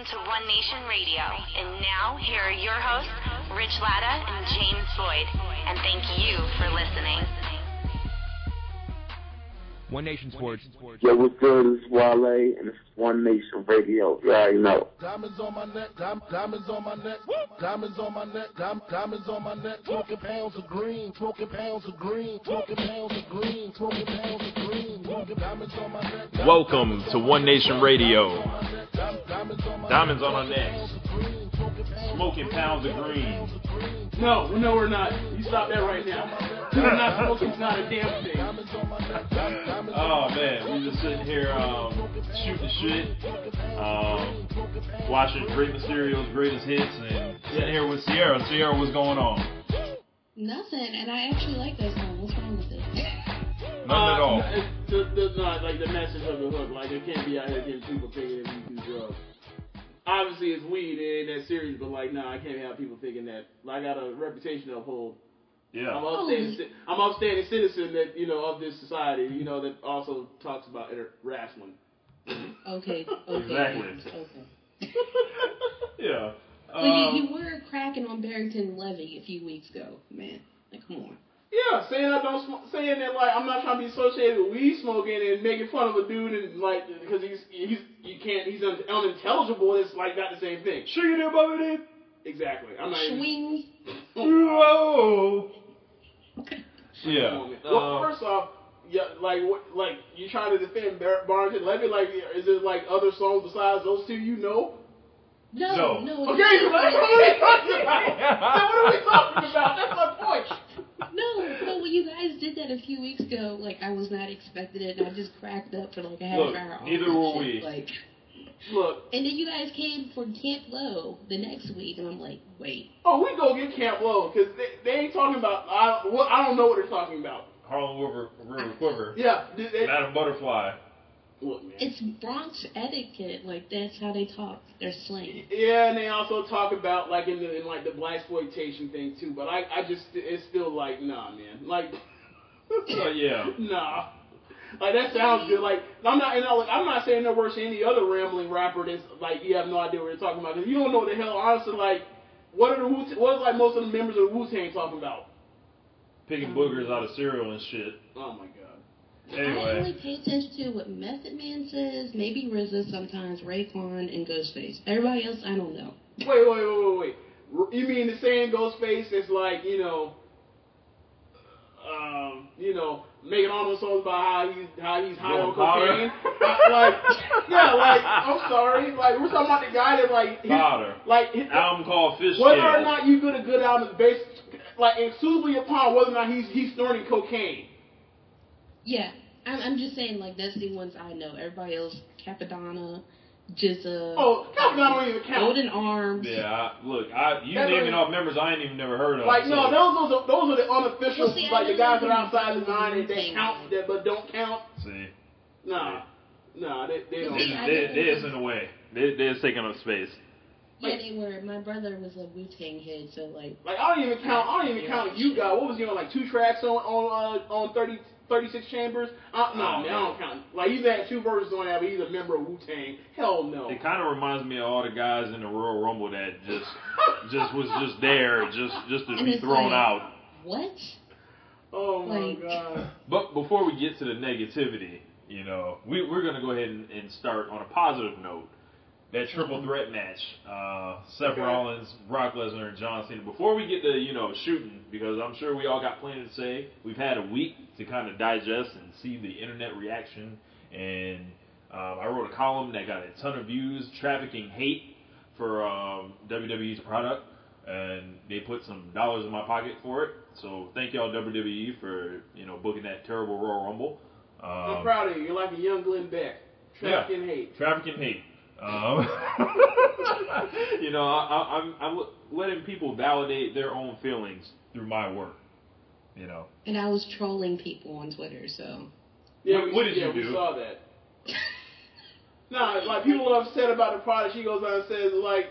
Welcome to One Nation Radio. And now, here are your hosts, Rich Latta and James Boyd. And thank you for listening. One Nation Sports. Yo, what's good? This is Wale, and this is One Nation Radio. You already know. Diamonds on my neck, dim- diamonds on my neck, diamonds on my neck, dim- diamonds on my neck, smoking pounds of green, smoking pounds of green, smoking pounds of green, smoking pounds of green, smoking diamonds on my Welcome to One Nation Radio. Dim- Diamonds on my Diamonds on our necks. pounds of green, smoking pounds of green. No, no, we're not. You stop that right now. We're not smoking. Not a damn thing. diamonds on my neck, dim- diamonds Oh man, we just sitting here um, shooting shit, um, watching Rey Mysterio's greatest hits, and sitting here with Sierra. Sierra, what's going on? Nothing, and I actually like that song. What's wrong with it? Nothing at all. Uh, The, the, not like the message of the hook. Like it can't be out here getting people thinking that we do drugs. Obviously, it's weed. It ain't that serious. But like, nah, I can't have people thinking that. Like, I got a reputation to uphold. Yeah. I'm Yeah. upstanding. ci- I'm upstanding citizen that you know of this society. You know that also talks about inter- wrestling. Okay, okay. Exactly. Okay. Yeah. Well, you, Um, you were cracking on Barrington Levy a few weeks ago, man. Like, come on. Yeah, saying I don't smoke, saying that like I'm not trying to be associated with weed smoking and making fun of a dude and like because he's he's you can't he's un, unintelligible. It's like not the same thing. Sugar dip over there. Exactly. I'm not even. Swing. Whoa. Yeah. Well, Um, first off, yeah, like what, like you trying to defend Bar- Barrington Levy? Like, is it like other songs besides those two you know? No, No. no. Okay, so that's what are we talking about? What are we talking about? That's my point. No, no, when you guys did that a few weeks ago, like, I was not expecting it, and I just cracked up for like a half Look, hour. on neither were shit, we. Like, Look, and then you guys came for Camp Lo the next week, and I'm like, wait. oh, we go get Camp Lo because they, they ain't talking about. I well, I don't know what they're talking about. Harlem River, River Quiver. Yeah, they, they, Madam Butterfly. Look, man. It's Bronx etiquette. Like, that's how they talk. They're slang. Yeah, and they also talk about like in the in like the blaxploitation thing too. But I I just it's still like nah, man. Like But yeah. nah. Like that sounds good. Like I'm not, you know, like I'm not saying they're worse than any other rambling rapper that's like you have no idea what you're talking about because you don't know what the hell. Honestly, like what are the Wu? What is like most of the members of the Wu Tang talking about? Picking boogers out of cereal and shit. Oh my god. I only Anyway. pay attention to what Method Man says, maybe RZA sometimes, Raekwon, and Ghostface. Everybody else, I don't know. Wait, wait, wait, wait, wait. You mean the saying Ghostface is like you know, um, you know, making all those songs about how he's how he's high on cocaine? Uh, like, yeah, like I'm sorry, like we're talking about the guy that like his, Powder. like his, Album called Fish whether or not you get a good album is based like exclusively upon whether or not he's he's snorting cocaine. Yeah, I'm, I'm just saying, like, that's the ones I know. Everybody else, Cappadonna, GZA, Oh, Cappadonna don't even count. Golden Arms. Yeah, I, look, I you That naming doesn't- off members I ain't even never heard of. Like so- no, those those are, those are the unofficial, Well, see, like the guys that are outside the from line that they Wu-Tang. count that but don't count. See, Nah, nah, they, they don't. they, see, they, they're in the way. They, they're taking up space. Yeah, they were. My brother was a Wu Tang head, so, like, Like I don't even count. I don't even count you got. What was he on? Like two tracks on on uh, on 30, 36 chambers. Uh, no, Oh, man, I don't count. Like he's had two verses on that, but he's a member of Wu Tang. Hell no. It kind of reminds me of all the guys in the Royal Rumble that just just was just there, just just to And be thrown like- out. what? Oh my Like- god. But before we get to the negativity, you know, we, we're going to go ahead and, and start on a positive note. That triple threat match, uh, Seth Okay. Rollins, Brock Lesnar, and John Cena. Before we get to, you know, shooting, because I'm sure we all got plenty to say, we've had a week to kind of digest and see the internet reaction. And um, I wrote a column that got a ton of views, trafficking hate for um, WWE's product. And they put some dollars in my pocket for it. So thank y'all WWE for you know booking that terrible Royal Rumble. I'm Um, proud of you. You're like a young Glenn Beck. Yeah. Trafficking hate. Trafficking hate. Um, you know, I, I, I'm I'm letting people validate their own feelings through my work. You know, And I was trolling people on Twitter, so. Yeah, What- we, what did yeah, you we do? saw that. nah, like people are upset about the product. She goes on and says like,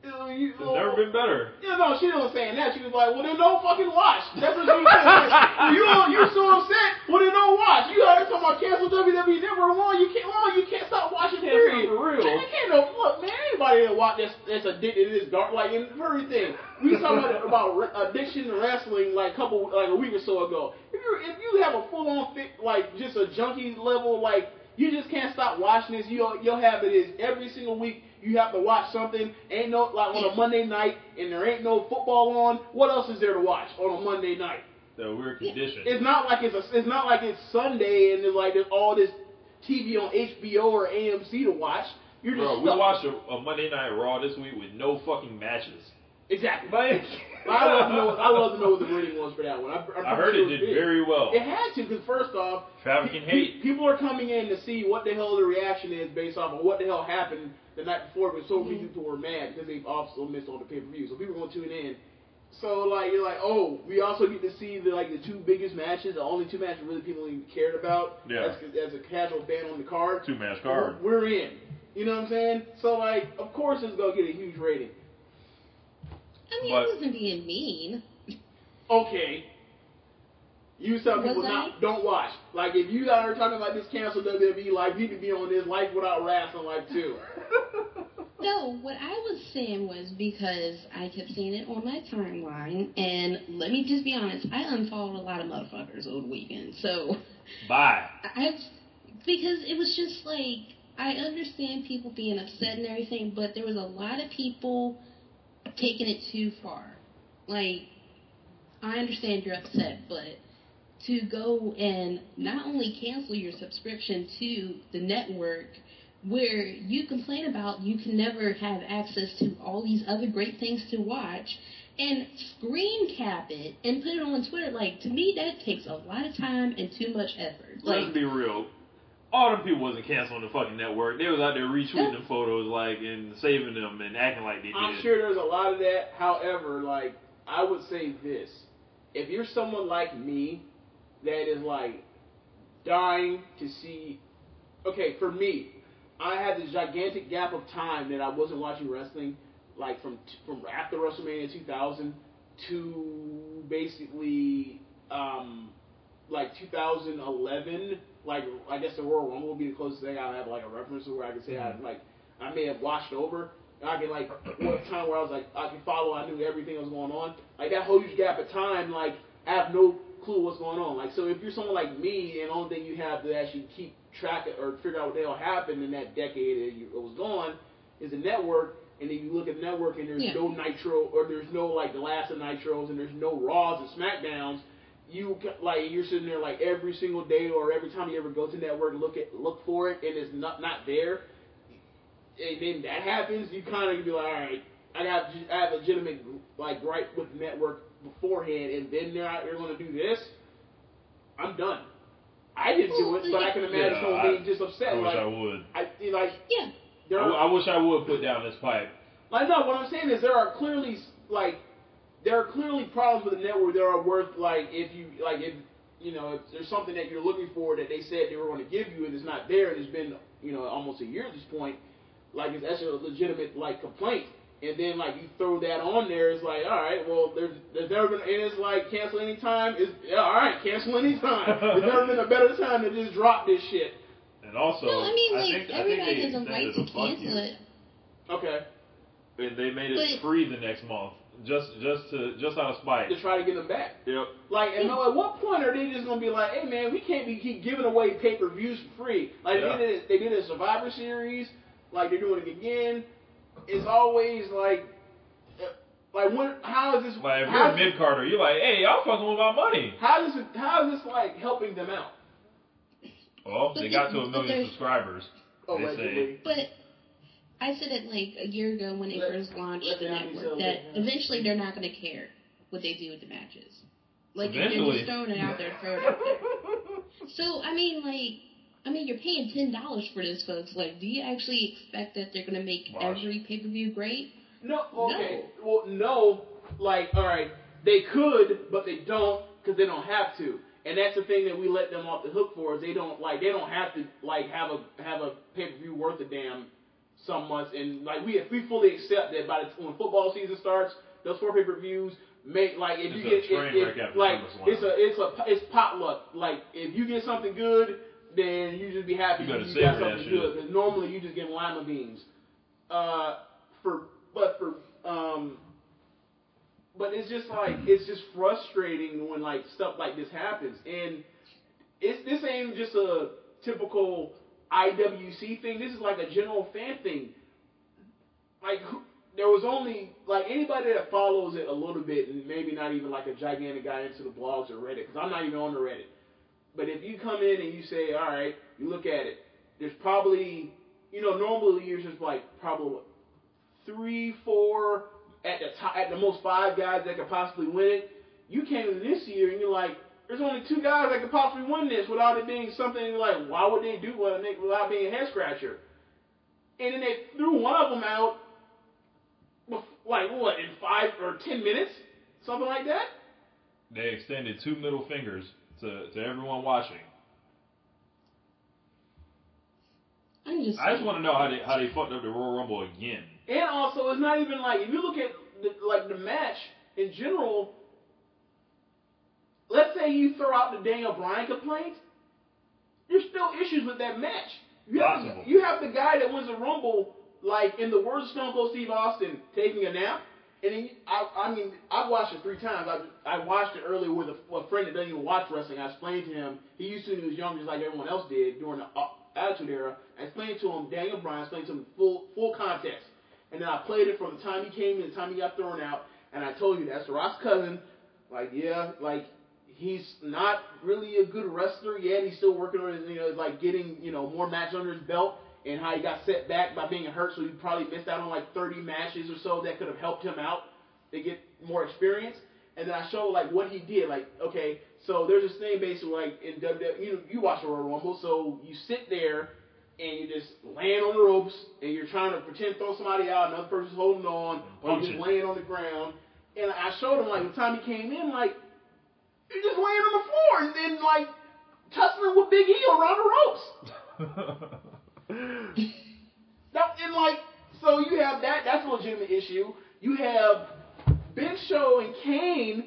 you know, you, it's never been better. Yeah, no, she wasn't saying that. She was like, well, then don't fucking watch. That's what she was saying. you you so upset. Well, then don't watch. You heard talking about cancel WWE Network. Well, you can't. Well, you can't stop watching. Can't Period. for real. Man, you can't no look, man. Anybody that watch that's, that's addicted to this dark, like, and everything. We was talking about, about re- addiction to wrestling like a couple, like a week or so ago. If you if you have a full on fit, like just a junkie level, like you just can't stop watching this. Your your habit is every single week you have to watch something. Ain't no like on a Monday night and there ain't no football on. What else is there to watch on a Monday night? So we're conditioned. It's not like it's a, it's not like it's Sunday and there's like there's all this TV on HBO or AMC to watch. You're just Bro, we watched a, a Monday Night Raw this week with no fucking matches. exactly. Like, I love to know. I love to know what the rating was for that one. I'm, I'm I heard sure it did big. very well. It had to, because first off, Trafficking pe- hate. people are coming in to see what the hell the reaction is based off of what the hell happened the night before. But so many mm-hmm. people were mad because they also missed on the pay per view. So people are gonna tune in. So like you're like, oh, we also get to see the like the two biggest matches, the only two matches really people even cared about. Yeah. As, as a casual fan on the card. Two match card. We're, we're in. You know what I'm saying? So like, of course it's gonna get a huge rating. I mean, But- I wasn't being mean. okay, you tell people not don't watch. Like if you are talking about this cancel WWE life, you need be on this life without wrestling life too. No, what I was saying was because I kept seeing it on my timeline, and let me just be honest, I unfollowed a lot of motherfuckers over the weekend. So Bye. I because it was just like I understand people being upset and everything, but there was a lot of people taking it too far. Like I understand you're upset, but to go and not only cancel your subscription to the network where you complain about you can never have access to all these other great things to watch and screen cap it and put it on Twitter, like to me that takes a lot of time and too much effort. Let's Like be real. All them people wasn't canceling the fucking network. They was out there retweeting the photos, like and saving them and acting like they did. I'm sure there's a lot of that. However, like I would say this: if you're someone like me that is like dying to see, okay, for me, I had this gigantic gap of time that I wasn't watching wrestling, like from from after WrestleMania 2000 to basically um, like 2011. Like I guess the Royal Rumble would be the closest thing I have like a reference to where I could say I mm. like I may have watched over. And I could like what time where I was like I could follow. I knew everything that was going on. Like that huge gap of time. Like I have no clue what's going on. Like so if you're someone like me and only thing you have to actually keep track of or figure out what the hell happened in that decade that you, it was gone is the network. And then you look at the network and there's Yeah. no Nitro or there's no like the last of Nitros and there's no Raws and Smackdowns you ca- like you're sitting there like every single day or every time you ever go to network look at look for it and it's not not there and then that happens you kind of be like all right I got I have legitimate like gripe with the network beforehand and then they're out there going to do this I'm done I didn't do it but I can imagine Yeah, someone I- being just upset I wish like I would. I like yeah. there I, are, w- I wish I would put down this pipe. like no, what I'm saying is there are clearly like there are clearly problems with the network that are worth like if you like if you know if there's something that you're looking for that they said they were going to give you and it's not there and it's been you know almost a year at this point, like it's that's a legitimate like complaint. And then like you throw that on there, it's like, all right, well, there's there's never been, and it's like cancel anytime. Is yeah, all right, cancel anytime. there's never been a better time to just drop this shit. And also, no, I mean I like think, I think everybody they has a right to cancel it. Okay, And they made it But- free the next month, just just to just out of spite. to try to get them back. Yep. Like, and at what point are they just gonna be like, "Hey, man, we can't be keep giving away pay per views for free"? Like Yeah. they did, it, they did a Survivor Series, like they're doing it again. It's always like, uh, like when? How is this? Like if you're a mid Carter, you're like, hey, y'all fucking with my money. how is it? How is this like helping them out? Well, they got to a million there's- subscribers. They say Allegedly. But I said it like a year ago when they Let- first launched the network that it, eventually they're not going to care what they do with the matches. Like if they're Eventually. just throwing it out there, throw it out there. So I mean, like, I mean, you're paying ten dollars for this, folks. Like, do you actually expect that they're going to make Watch. every pay per view great? No, okay. Well, no. Like, all right, they could, but they don't because they don't have to. And that's the thing that we let them off the hook for is they don't like they don't have to like have a have a pay per view worth a damn some months, and like we we fully accept that by the when football season starts, those four pay per views make like if it's you get if, if, like it's a it's a it's potluck. Like if you get something good, then you just be happy you, you got something good. Because normally you just get lima beans. Uh, for but for um, but it's just like it's just frustrating when like stuff like this happens, and it's this ain't just a typical IWC thing. This is like a general fan thing. Like who- there was only like anybody that follows it a little bit, and maybe not even like a gigantic guy into the blogs or Reddit, because I'm not even on the Reddit. But if you come in and you say, all right, you look at it, there's probably, you know, normally there's like probably three, four, at the top, at the most five guys that could possibly win it. You came in this year and you're like, there's only two guys that could possibly win this without it being something like, why would they do what without being a head scratcher? And then they threw one of them out, like what, in five or ten minutes, something like that. They extended two middle fingers to, to everyone watching. I'm just. I just want to know how they how they fucked up the Royal Rumble again. And also, it's not even like if you look at the, like the match in general. Let's say you throw out the Daniel Bryan complaint, there's still issues with that match. You have, Possible. you have the guy that wins the Rumble, like in the words of Stone Cold Steve Austin, taking a nap. And then, I, I mean, I've watched it three times. I, I watched it earlier with a, a friend that doesn't even watch wrestling. I explained to him. He used to when he was younger, just like everyone else did during the uh, Attitude Era. I explained to him Daniel Bryan, explained to him full full context. And then I played it from the time he came in, the time he got thrown out. And I told you that's Rock's cousin. Like, yeah, like he's not really a good wrestler yet. He's still working on his, you know, like getting, you know, more matches under his belt. And how he got set back by being hurt, so he probably missed out on like 30 matches or so that could have helped him out to get more experience. And then I showed like what he did. Like, okay, so there's this thing basically like in WWE, you know, you watch the Royal Rumble, so you sit there and you just laying on the ropes and you're trying to pretend throw somebody out, another person's holding on, or you're just laying on the ground. And I showed him like the time he came in, like you're just laying on the floor and then like tussling with Big E around the ropes. That, and like, so you have that. That's a legitimate issue. You have Big Show and Kane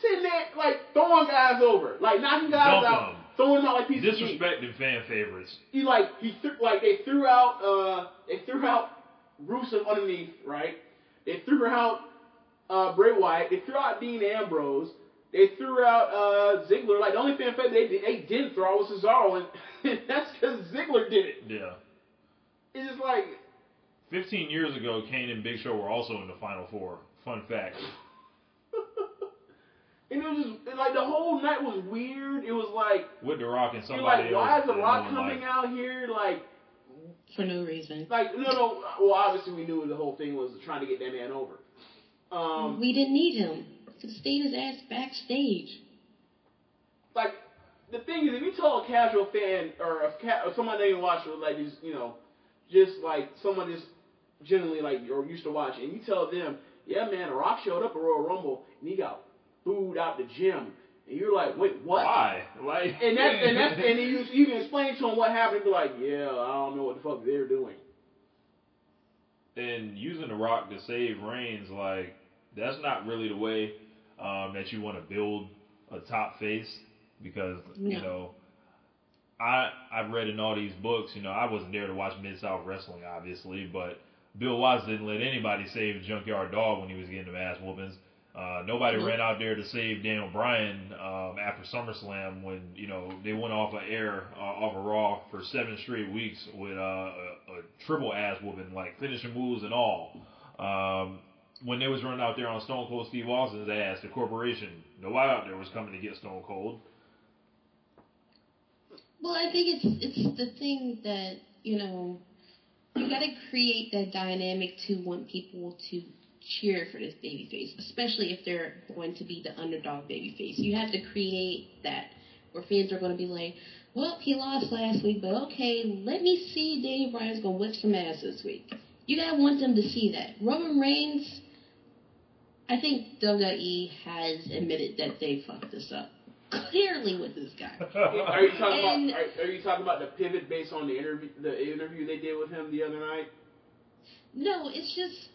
sitting there like throwing guys over, like knocking guys Dumping out, them. throwing them out like pieces of. Disrespecting fan favorites. He like he threw like they threw out uh they threw out Rusev underneath right. They threw out uh Bray Wyatt. They threw out Dean Ambrose. They threw out uh Ziggler. Like the only fan favorite they they didn't throw out was Cesaro, and that's because Ziggler did it. Yeah. It's just like 15 years ago, Kane and Big Show were also in the Final Four. Fun fact. And it was just like the whole night was weird. It was like With The Rock and you're somebody like, else. why is the Rock coming life. out here? Like, for no reason. like no, no. Well, obviously we knew the whole thing was trying to get that man over. Um, we didn't need him. He could have stayed his ass backstage. like the thing is, if you tell a casual fan or a ca- or someone that even watch it, like just you know, just like someone that's generally like or used to watch, and you tell them, yeah, man, the Rock showed up at Royal Rumble and he got booed out the gym, and you're like, wait, what? Why? Like, And that's and that's and you you can explain to them what happened. and Be like, yeah, I don't know what the fuck they're doing. and using the Rock to save Reigns, like that's not really the way um, that you want to build a top face because you know I I've read in all these books. You know, I wasn't there to watch Mid South Wrestling, obviously, but Bill Watts didn't let anybody save Junkyard Dog when he was getting the ass whoopings. Uh, nobody Nope. ran out there to save Daniel Bryan um, after SummerSlam when you know they went off of air uh, off of Raw for seven straight weeks with uh, a, a triple ass whooping, like finishing moves and all. Um, when they was running out there on Stone Cold Steve Austin's ass, the corporation, nobody out there was coming to get Stone Cold. Well, I think it's it's the thing that you know you got to create that dynamic to want people to cheer for this baby face, especially if they're going to be the underdog baby face. You have to create that where fans are going to be like, "Well, he lost last week, but okay, let me see Daniel Bryan's going to whip some ass this week." You gotta want them to see that. Roman Reigns, I think WWE has admitted that they fucked this up clearly with this guy. Are you talking And- about? Are, are you talking about the pivot based on the interview, the interview they did with him the other night? No, it's just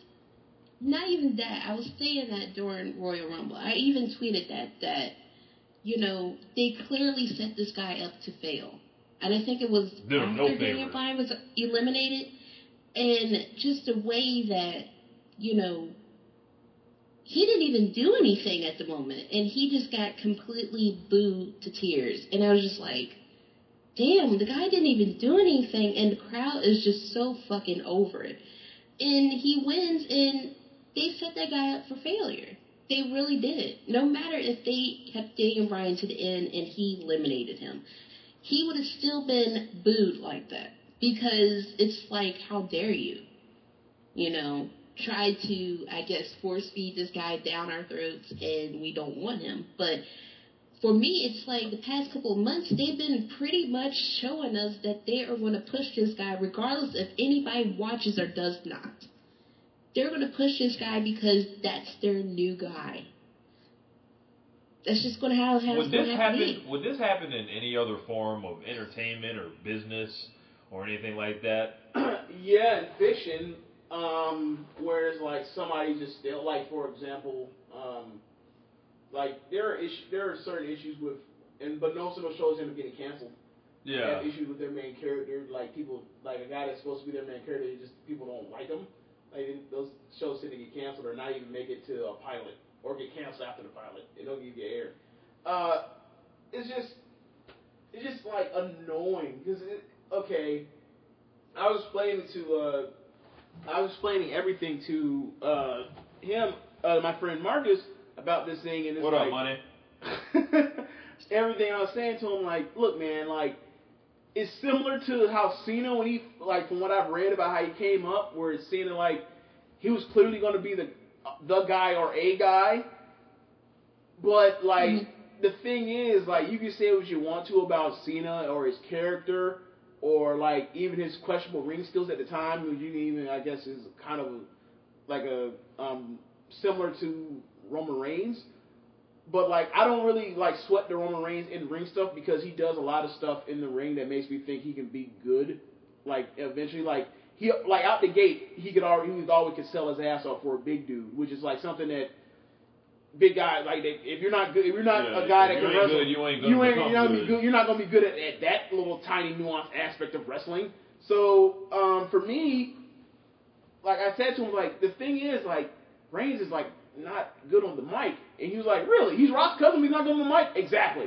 not even that. I was saying that during Royal Rumble. I even tweeted that that you know they clearly set this guy up to fail, and I think it was There was after no Daniel. Bryan was eliminated, and just the way that you know he didn't even do anything at the moment, and he just got completely booed to tears. And I was just like, damn, the guy didn't even do anything, and the crowd is just so fucking over it. And he wins, and they set that guy up for failure. They really did. No matter if they kept Daniel Bryan to the end and he eliminated him, he would have still been booed like that because it's like, how dare you? You know, try to, I guess, force feed this guy down our throats and we don't want him. But for me, it's like the past couple of months, they've been pretty much showing us that they are going to push this guy regardless if anybody watches or does not. They're going to push this guy because that's their new guy. That's just going to how, how would this going to have to happen? be. Would this happen in any other form of entertainment or business or anything like that? yeah, in fiction, um, whereas like somebody just still like for example, um, like there are issues, there are certain issues with, and but of those shows end up getting canceled. Yeah. have issues with their main character, like people, like a guy that's supposed to be their main character, just people don't like him. Like those shows tend to get canceled or not even make it to a pilot or get canceled after the pilot. They don't even get aired. Uh, it's just, it's just like annoying because okay, I was playing to uh, I was explaining everything to uh him, uh, my friend Marcus about this thing and it's What like, up, money? everything I was saying to him, like, look, man, like, it's similar to how Cena, when he, like, from what I've read about how he came up, where it's Cena, like, he was clearly going to be the the guy or a guy, but like, Mhm. the thing is, like, you can say what you want to about Cena or his character, or like even his questionable ring skills at the time, which you even, I guess, is kind of like a um similar to Roman Reigns. But like I don't really like sweat the Roman Reigns in ring stuff because he does a lot of stuff in the ring that makes me think he can be good. Like eventually, like he like out the gate, he could already he was always could sell his ass off for a big dude, which is like something that big guy. like they, if you're not good, if you're not Yeah, a guy that can ain't wrestle, good, you ain't gonna you ain't you're not gonna be good. good. You're not gonna be good at, at that little tiny nuanced aspect of wrestling. So um, for me, like I said to him, like the thing is, like Reigns is like not good on the mic, and he was like, really? He's Rock's Cousin, he's not good on the mic? Exactly.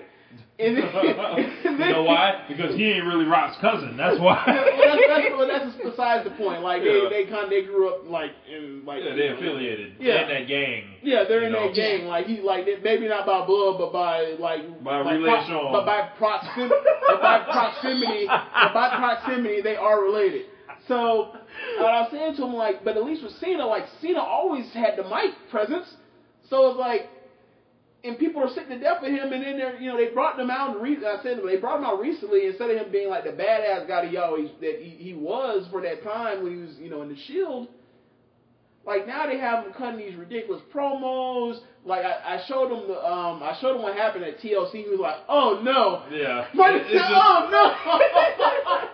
And then, and then you know why? Because he ain't really Rock's cousin. That's well, why. that's, that's, well, that's besides the point. Like Yeah. they, they kind of they grew up like in like yeah, they affiliated. Yeah. In that gang. Yeah, they're in know. that gang. Like he like maybe not by blood, but by like By like, relation. but by proximity, but by proximity, but by proximity, they are related. So what I was saying to him, like, but at least with Cena, like Cena always had the mic presence. So it's like, and people are sick to death of him, and then they're, you know, they brought him out. Re- I said they brought him out recently instead of him being like the badass guy that he always that he, he was for that time when he was, you know, in the Shield. Like now they have him cutting these ridiculous promos. Like I, I showed him the um I showed him what happened at TLC. He was like, oh no. Yeah. But It- just- oh no!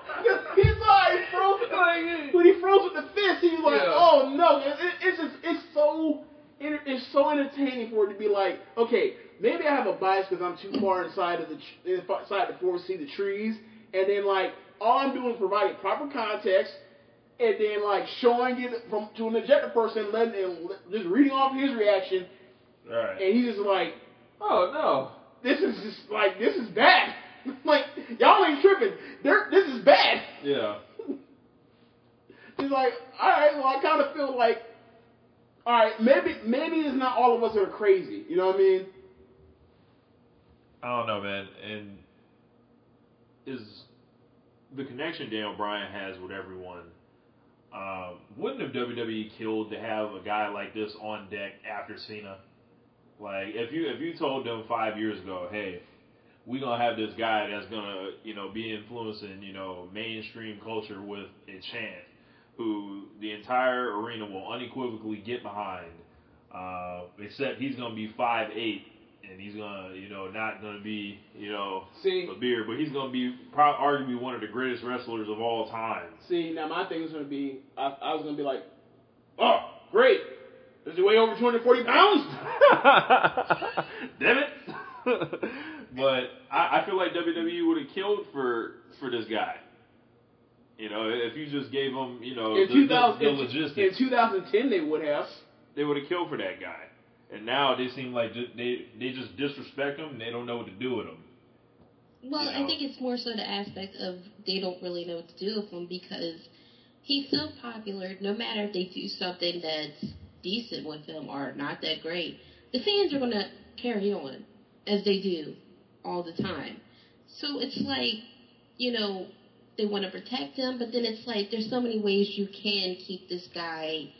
He's like he froze the, when he froze with the fist. He was like, Yeah. oh no! It, it, it's just it's so it's so entertaining for it to be like, okay, maybe I have a bias because I'm too far inside of the inside the forest to see the trees, and then like all I'm doing is providing proper context. And then, like showing it from to an objective person, letting and just reading off his reaction, Right. and he's just like, Oh no. this is just like this is bad. like y'all ain't tripping. They're, this is bad. Yeah. He's like, all right, well I kind of feel like, all right, maybe maybe it's not all of us that are crazy. You know what I mean? I don't know, man. And is the connection Daniel Bryan has with everyone? Um, wouldn't have WWE killed to have a guy like this on deck after Cena? Like, if you if you told them five years ago, hey, we're gonna have this guy that's gonna you know be influencing you know mainstream culture with a chant, who the entire arena will unequivocally get behind, uh, except he's gonna be five eight and he's gonna, you know, not gonna be, you know, See, a beer, but he's gonna be probably arguably one of the greatest wrestlers of all time. see, now my thing is gonna be, I, I was gonna be like, oh, great. Does he weigh over 240 pounds? Damn it! but I, I feel like WWE would have killed for for this guy. You know, if you just gave them, you know, In the, 2000, the, the in, logistics, in 2010 they would have. they would have killed for that guy. and now they seem like they they just disrespect him. and They don't know what to do with him. Well, You I think it's more so the aspect of they don't really know what to do with him because he's so popular. No matter if they do something that's decent with him or not that great, the fans are gonna carry on as they do all the time. So it's like, you know, they want to protect him, but then it's like there's so many ways you can keep this guy,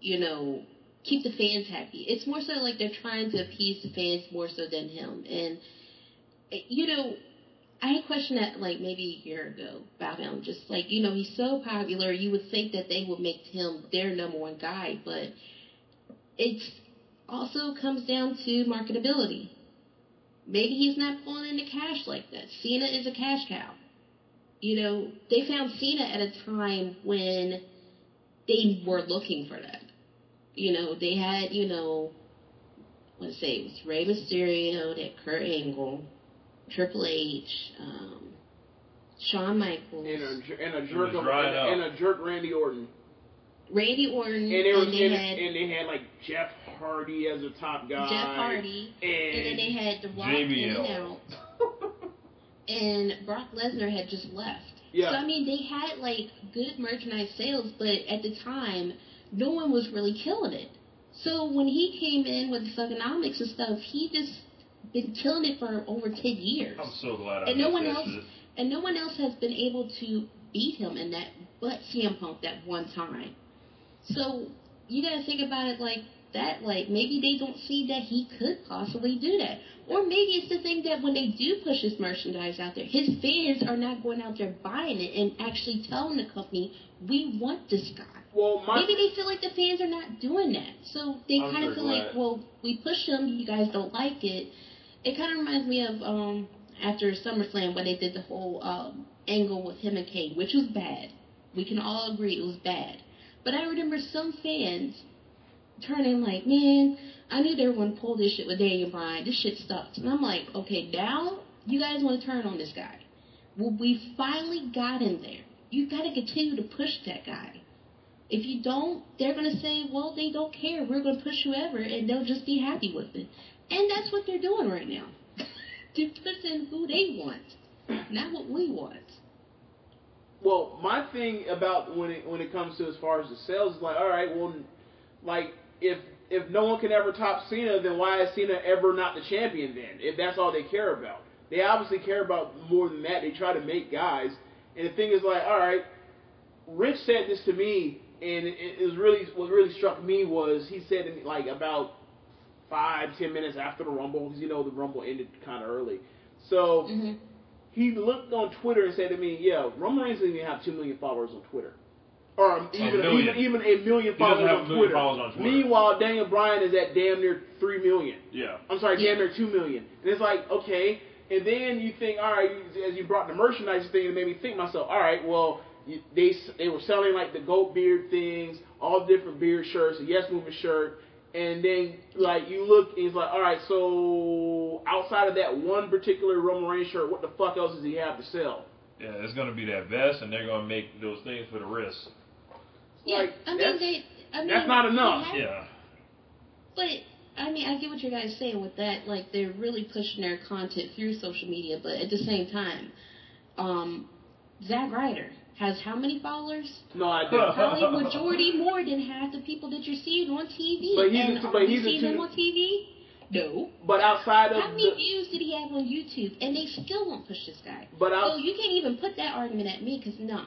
you know, keep the fans happy. It's more so like they're trying to appease the fans more so than him. And eh, you know, I had questioned that like maybe a year ago about him. Just like you know, he's so popular, you would think that they would make him their number one guy, but it's also comes down to marketability. Maybe he's not pulling in the cash like that. Cena is a cash cow. You know, they found Cena at a time when they were looking for that. You know, they had, you know, let's say it was Rey Mysterio, that Kurt Angle, Triple H, um, Shawn Michaels, And a, and a jerk of, and, up. and a jerk Randy Orton. Randy Orton, And they was and they and, had and they had like Jeff Hardy as a top guy. Jeff Hardy, And, and then they had The Rock in JBL. and out, and Brock Lesnar had just left. Yeah. So I mean, they had like good merchandise sales, but at the time, no one was really killing it. So when he came in with the economics and stuff, he just been killing it for over ten years. I'm so glad I And no one else- shit. and no one else has been able to beat him in that but CM Punk that one time. So you gotta think about it like that. Like maybe they don't see that he could possibly do that, or maybe it's the thing that when they do push his merchandise out there, his fans are not going out there buying it and actually telling the company we want this guy. well, my Maybe they feel like the fans are not doing that, so they I'm kind of feel like, well, we push him, you guys don't like it. It kind of reminds me of um after SummerSlam when they did the whole um angle with him and Kane, which was bad. We can all agree it was bad. But I remember some fans turning like, man, I knew they were going to pull this shit with Daniel Bryan. This shit sucks. And I'm like, okay, now you guys want to turn on this guy. Well, we finally got in there. You got to continue to push that guy. If you don't, they're going to say, well, they don't care. We're going to push whoever, and they'll just be happy with it. And that's what they're doing right now. they're pushing who they want, not what we want. Well, my thing about when it when it comes to as far as the sales is like, all right, well, like if if no one can ever top Cena, then why is Cena ever not the champion then? If that's all they care about, they obviously care about more than that. They try to make guys, and the thing is like, all right, Rich said this to me, and it, was really what really struck me was he said to me like about five ten minutes after the Rumble, because you know the Rumble ended kind of early, so hmm he looked on Twitter and said to me, "Yeah, Roman Reigns doesn't even have two million followers on Twitter, or even million. even even a million He doesn't followers, have a on, million Twitter. followers on Twitter. Meanwhile, Daniel Bryan is at damn near three million. Yeah. I'm sorry, Yeah. damn near two million. And it's like, okay. And then you think, all right, you- as you brought the merchandise thing, it made me think myself, all right, well, you, they they were selling like the goat beard things, all different beard shirts, a Yes Movement shirt, and then like you look, and it's like, all right, so outside of that one particular Roman Reigns shirt, what the fuck else does he have to sell? Yeah, it's gonna be that vest, and they're gonna make those things for the wrist. Yeah, Like, I mean, that's- they. I mean, that's not enough. have- Yeah. But I mean, I get what you guys saying with that. Like they're really pushing their content through social media, but at the same time, um, Zack Ryder has how many followers? No idea. Probably majority more than half the people that you're seeing on TV. But he's and a- are but he's a seeing two- him on TV? No. But outside of How many the, views did he have on YouTube? And they still won't push this guy. But I. so out- you can't even put that argument at me because no. No,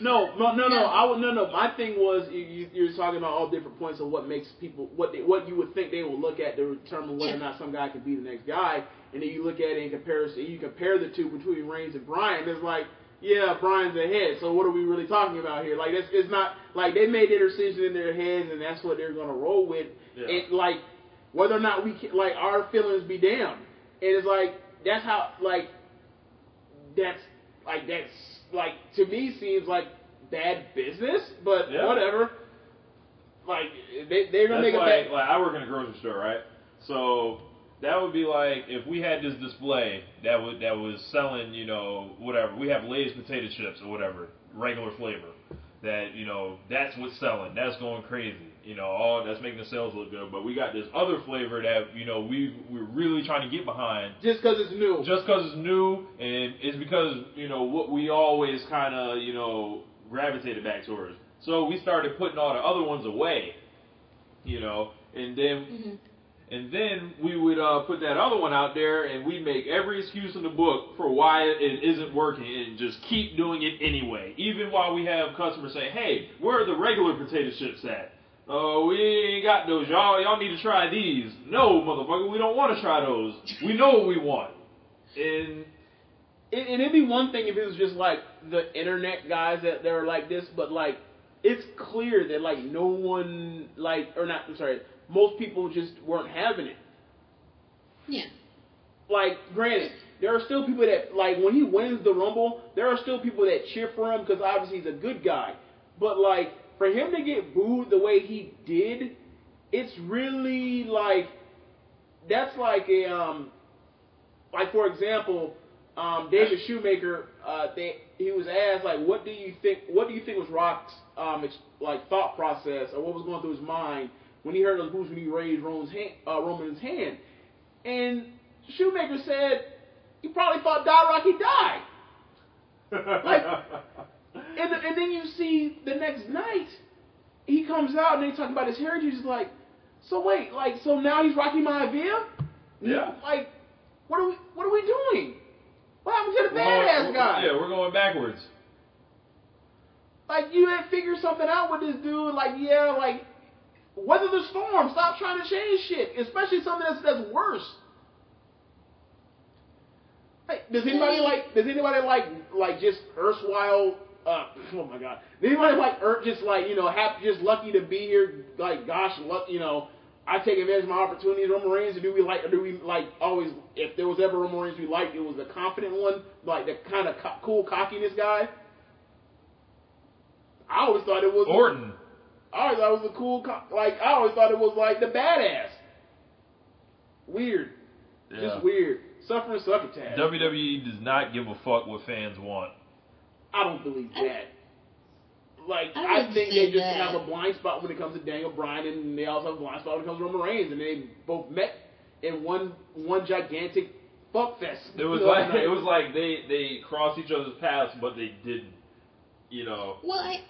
no, no, no. No. I would no, no. My thing was you, you, you're talking about all different points of what makes people what they, what you would think they will look at to determine whether or not some guy can be the next guy, and then you look at it in comparison. You compare the two between Reigns and Bryan. It's like, yeah, Bryan's ahead. So what are we really talking about here? Like, it's, it's not like they made their decision in their heads, and that's what they're gonna roll with. Yeah. And like, whether or not we can, like our feelings be damned. And it's like that's how like that's like that's like to me seems like bad business, but Yeah. whatever. Like they they're gonna That's make a like, bad. like I work in a grocery store, right? So that would be like if we had this display that would that was selling, you know, whatever. We have Lay's potato chips or whatever, regular flavor. that you know that's what's selling, that's going crazy, you know, all that's making the sales look good. But we got this other flavor that you know we we're really trying to get behind Just because it's new. just because it's new and it's because you know what we always kind of you know gravitated back towards. So we started putting all the other ones away, you know, and then Mhm. and then we would uh, put that other one out there, and we make every excuse in the book for why it isn't working, and just keep doing it anyway. Even while we have customers say, "Hey, where are the regular potato chips at?" Oh, we ain't got those. Y'all, y'all need to try these. No, motherfucker, we don't want to try those. We know what we want. And It, and it'd be one thing if it was just like the internet guys that they were like this, but like it's clear that like no one like or not. I'm sorry, most people just weren't having it. Yeah. Like, granted, there are still people that like when he wins the rumble, there are still people that cheer for him because obviously he's a good guy. But like for him to get booed the way he did, it's really like that's like a um like for example, um David Shoemaker, uh they he was asked like what do you think what do you think was Rock's um ex- like thought process or what was going through his mind when he heard those boos when he raised Roman's hand, uh, Roman's hand. And Shoemaker said he probably thought Die Rocky died. Like- And, and then you see the next night, he comes out and they talk about his heritage. It's like, so wait, like, so now he's Rocky Maivia? Yeah. Like, what are we, what are we doing? What happened to the We're going- badass we're- guy? Yeah, we're going backwards. Like, you had figured something out with this dude. Like, yeah, like, weather the storm. Stop trying to change shit, especially something that's that's worse. Like, does anybody like? Does anybody like like just erstwhile? Uh, oh my god! Anybody like er, just like you know happy, just lucky to be here? Like, gosh, luck, you know. I take advantage of my opportunities. Roman Reigns, or do we like, or do we like always? If there was ever Roman Reigns we liked, it was the confident one, like the kind of co- cool cockiness guy. I always thought it was Orton. I always thought it was a cool, co- like I always thought it was like the badass. Weird, Yeah. just weird. Suffering succotash. WWE does not give a fuck what fans want. I don't believe that. Like I I, think they just that. have a blind spot when it comes to Daniel Bryan, and they also have a blind spot when it comes to Roman Reigns, and they both met in one one gigantic fuck fest. It was the other like night. it was like they they crossed each other's paths, but they didn't. You know. Well, I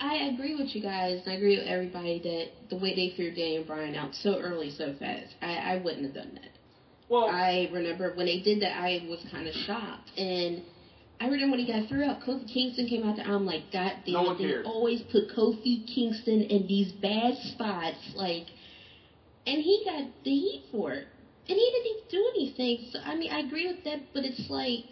I agree with you guys. and I agree with everybody that the way they threw Daniel Bryan out so early, so fast, I, I wouldn't have done that. well, I remember when they did that, I was kind of shocked. And I remember when he got threw out, Kofi Kingston came out there. I'm like, God damn No they cared. always put Kofi Kingston in these bad spots. Like, and he got the heat for it. And he didn't even do anything. So, I mean, I agree with that, but it's like,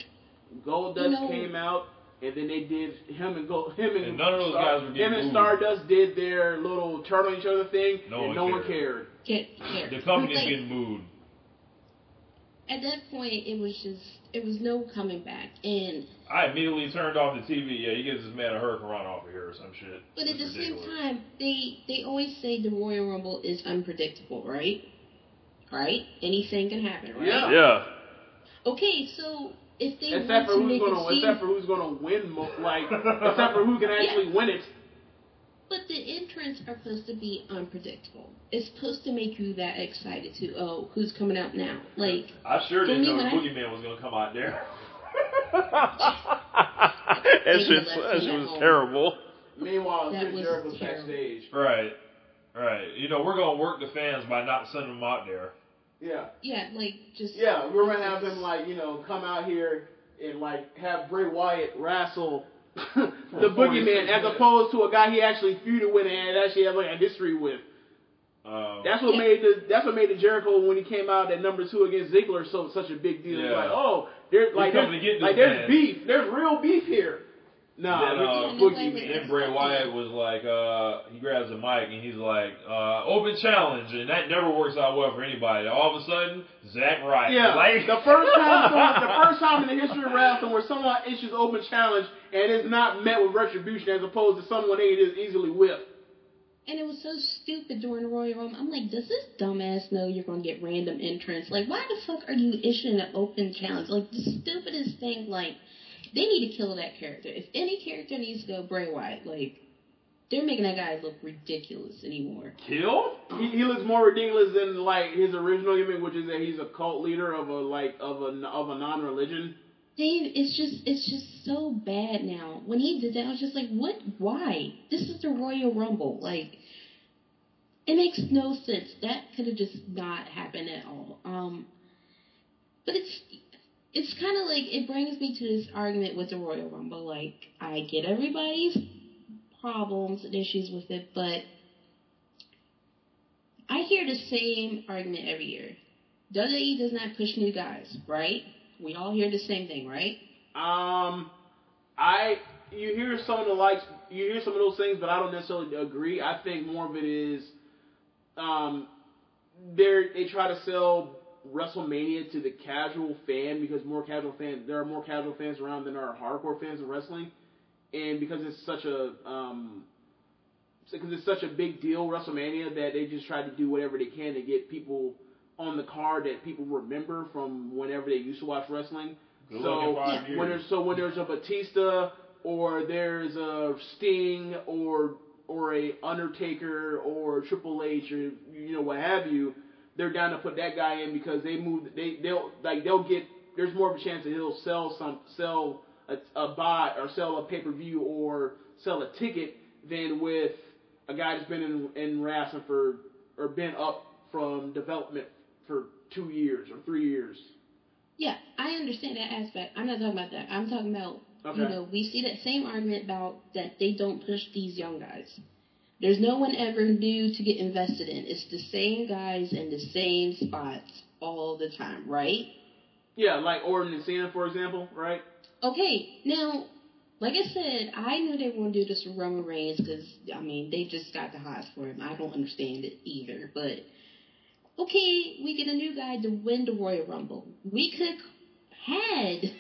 Goldust No. came out, and then they did him and Gold, him and, And none of those Star- guys were getting him and booed. Stardust did their little turn on each other thing, No and one no one cared. cared. get care. The company's like, getting booed. At that point, it was just, it was no coming back. And I immediately turned off the TV. Yeah, he gets this man a hurricane run off of here or some shit. But at the It's same time, they they always say the Royal Rumble is unpredictable, right? Right? Anything can happen, right? Yeah. Yeah. Okay, so if they Except want for to who's make gonna, it seem, except for who's gonna win, mo- like, except for who can actually win it. But the entrants are supposed to be unpredictable. It's supposed to make you that excited to oh, who's coming out now? Like, I sure didn't me, know the when I- was gonna come out there. that They shit, that shit was home. terrible. Meanwhile, That Chris was Jericho's terrible. backstage. Right, right. You know, we're gonna work the fans by not sending them out there. Yeah, yeah, like just yeah, we're gonna have them like you know come out here and like have Bray Wyatt wrestle the 46 Boogeyman as opposed to a guy he actually feuded with and actually had like a history with. Um, That's what Yeah. made the that's what made the Jericho when he came out at number two against Ziggler so such a big deal. Yeah. like, oh, there's like coming there's, to get like there's beef, there's real beef here. Nah, Then, it's uh, a Boogeyman. Yeah, Then Bray Wyatt was like, uh, he grabs a mic and he's like, uh, open challenge, and that never works out well for anybody. All of a sudden, Zack Ryder. Yeah, like, the first time, someone, the first time in the history of wrestling where someone issues open challenge and is not met with retribution, as opposed to someone they just easily whipped. And it was so stupid during the Royal Rumble. I'm like, does this dumbass know you're gonna get random entrants? Like, why the fuck are you issuing an open challenge? Like the stupidest thing. Like, they need to kill that character. If any character needs to go, Bray Wyatt. Like they're making that guy look ridiculous anymore. Kill? He, he looks more ridiculous than like his original gimmick, which is that he's a cult leader of a like of a of a non-religion. Dave, it's just it's just so bad now. When he did that, I was just like, what? Why? This is the Royal Rumble. Like, it makes no sense. That could have just not happened at all. Um, but it's it's kind of like it brings me to this argument with the Royal Rumble. Like, I get everybody's problems and issues with it, but I hear the same argument every year. WWE does not push new guys, right? We all hear the same thing, right? Um, I you hear some of the likes, you hear some of those things, but I don't necessarily agree. I think more of it is, um, they they try to sell WrestleMania to the casual fan because more casual fans there are more casual fans around than there are hardcore fans of wrestling, and because it's such a um, because it's such a big deal WrestleMania that they just try to do whatever they can to get people on the card that people remember from whenever they used to watch wrestling. Good so luck in five when there's so when there's a Batista or there's a Sting or or a Undertaker or Triple H or you know what have you, they're down to put that guy in because they move they they'll like they'll get there's more of a chance that he'll sell some sell a, a buy or sell a pay per view or sell a ticket than with a guy that's been in in wrestling for or been up from development for two years or three years. Yeah, I understand that aspect. I'm not talking about that. I'm talking about Okay. you know we see that same argument about that they don't push these young guys. There's no one ever new to get invested in. It's the same guys in the same spots all the time, right? Yeah, like Orton and Cena, for example, right? Okay, now, like I said, I knew they were going to do this with Roman Reigns because, I mean, they just got the hots for him. I don't understand it either. But, okay, we get a new guy to win the Royal Rumble. We could had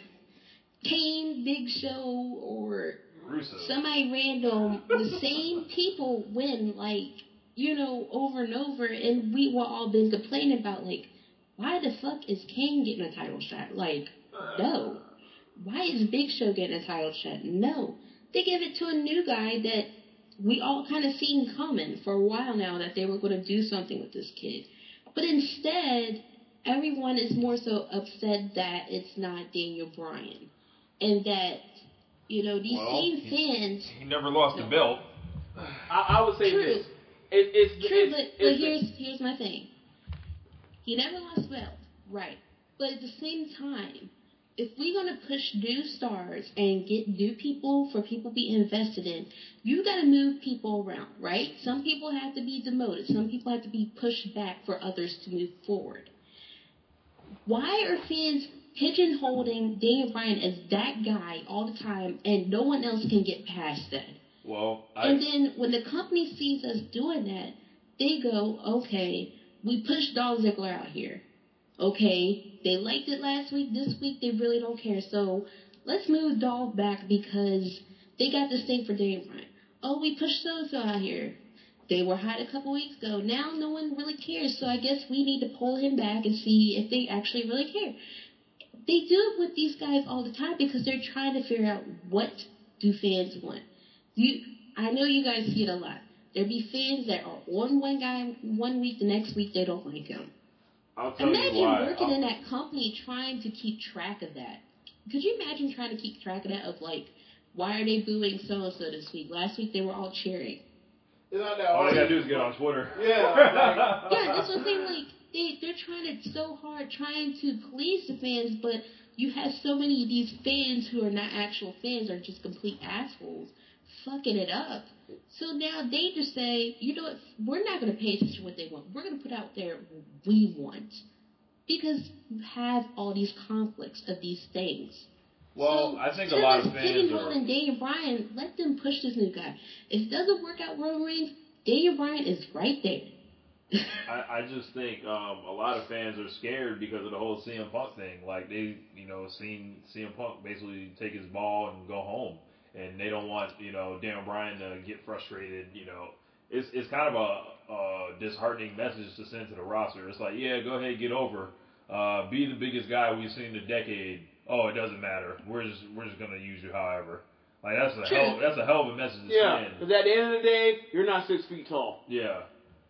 Kane, Big Show, or Russo. somebody random, the same people win, like, you know, over and over, and we were all been complaining about, like, why the fuck is Kane getting a title shot? Like, no. Why is Big Show getting a title shot? No. They give it to a new guy that we all kind of seen coming for a while now that they were going to do something with this kid. But instead, everyone is more so upset that it's not Daniel Bryan. And that, you know, these Well, same fans He never lost a belt. I, I would say True. this. It, it's True, it's, but, it's, but here's here's my thing. He never lost a belt, right? But at the same time, if we're gonna push new stars and get new people for people to be invested in, you gotta move people around, right? Some people have to be demoted. Some people have to be pushed back for others to move forward. Why are fans pigeonholing Daniel Bryan as that guy all the time, and no one else can get past that? Well, I, And then when the company sees us doing that, they go, okay, we pushed Dolph Ziggler out here. Okay, they liked it last week. This week they really don't care. So let's move Dolph back because they got this thing for Daniel Bryan. Oh, we pushed so so out here. They were hot a couple weeks ago. Now no one really cares. So I guess we need to pull him back and see if they actually really care. They do it with these guys all the time because they're trying to figure out what do fans want. You, I know you guys see it a lot. There be fans that are on one guy one week, the next week they don't like him. I'll tell Imagine you why. working I'll- in that company trying to keep track of that. Could you imagine trying to keep track of that? Of like, why are they booing so and so this week? Last week they were all cheering. It's not all you hard. gotta do is get on Twitter. Yeah, Yeah, that's what I'm saying. Like they they're trying to so hard trying to please the fans, but you have so many of these fans who are not actual fans are just complete assholes, fucking it up. So now they just say, you know what, we're not going to pay attention to what they want. We're going to put out there what we want. Because you have all these conflicts of these things. Well, So, I think a lot of fans pigeonholing are. Daniel Bryan, let them push this new guy. If it doesn't work out Roman Reigns, Daniel Bryan is right there. I, I just think um, a lot of fans are scared because of the whole CM Punk thing. Like they, you know, seen CM Punk basically take his ball and go home, and they don't want you know Daniel Bryan to get frustrated. You know, it's it's kind of a, a disheartening message to send to the roster. It's like, yeah, go ahead, get over, uh, be the biggest guy we've seen in a decade, oh, it doesn't matter. We're just we're just gonna use you however. Like that's a hell that's a hell of a message to Yeah, because at the end of the day, you're not six feet tall. Yeah.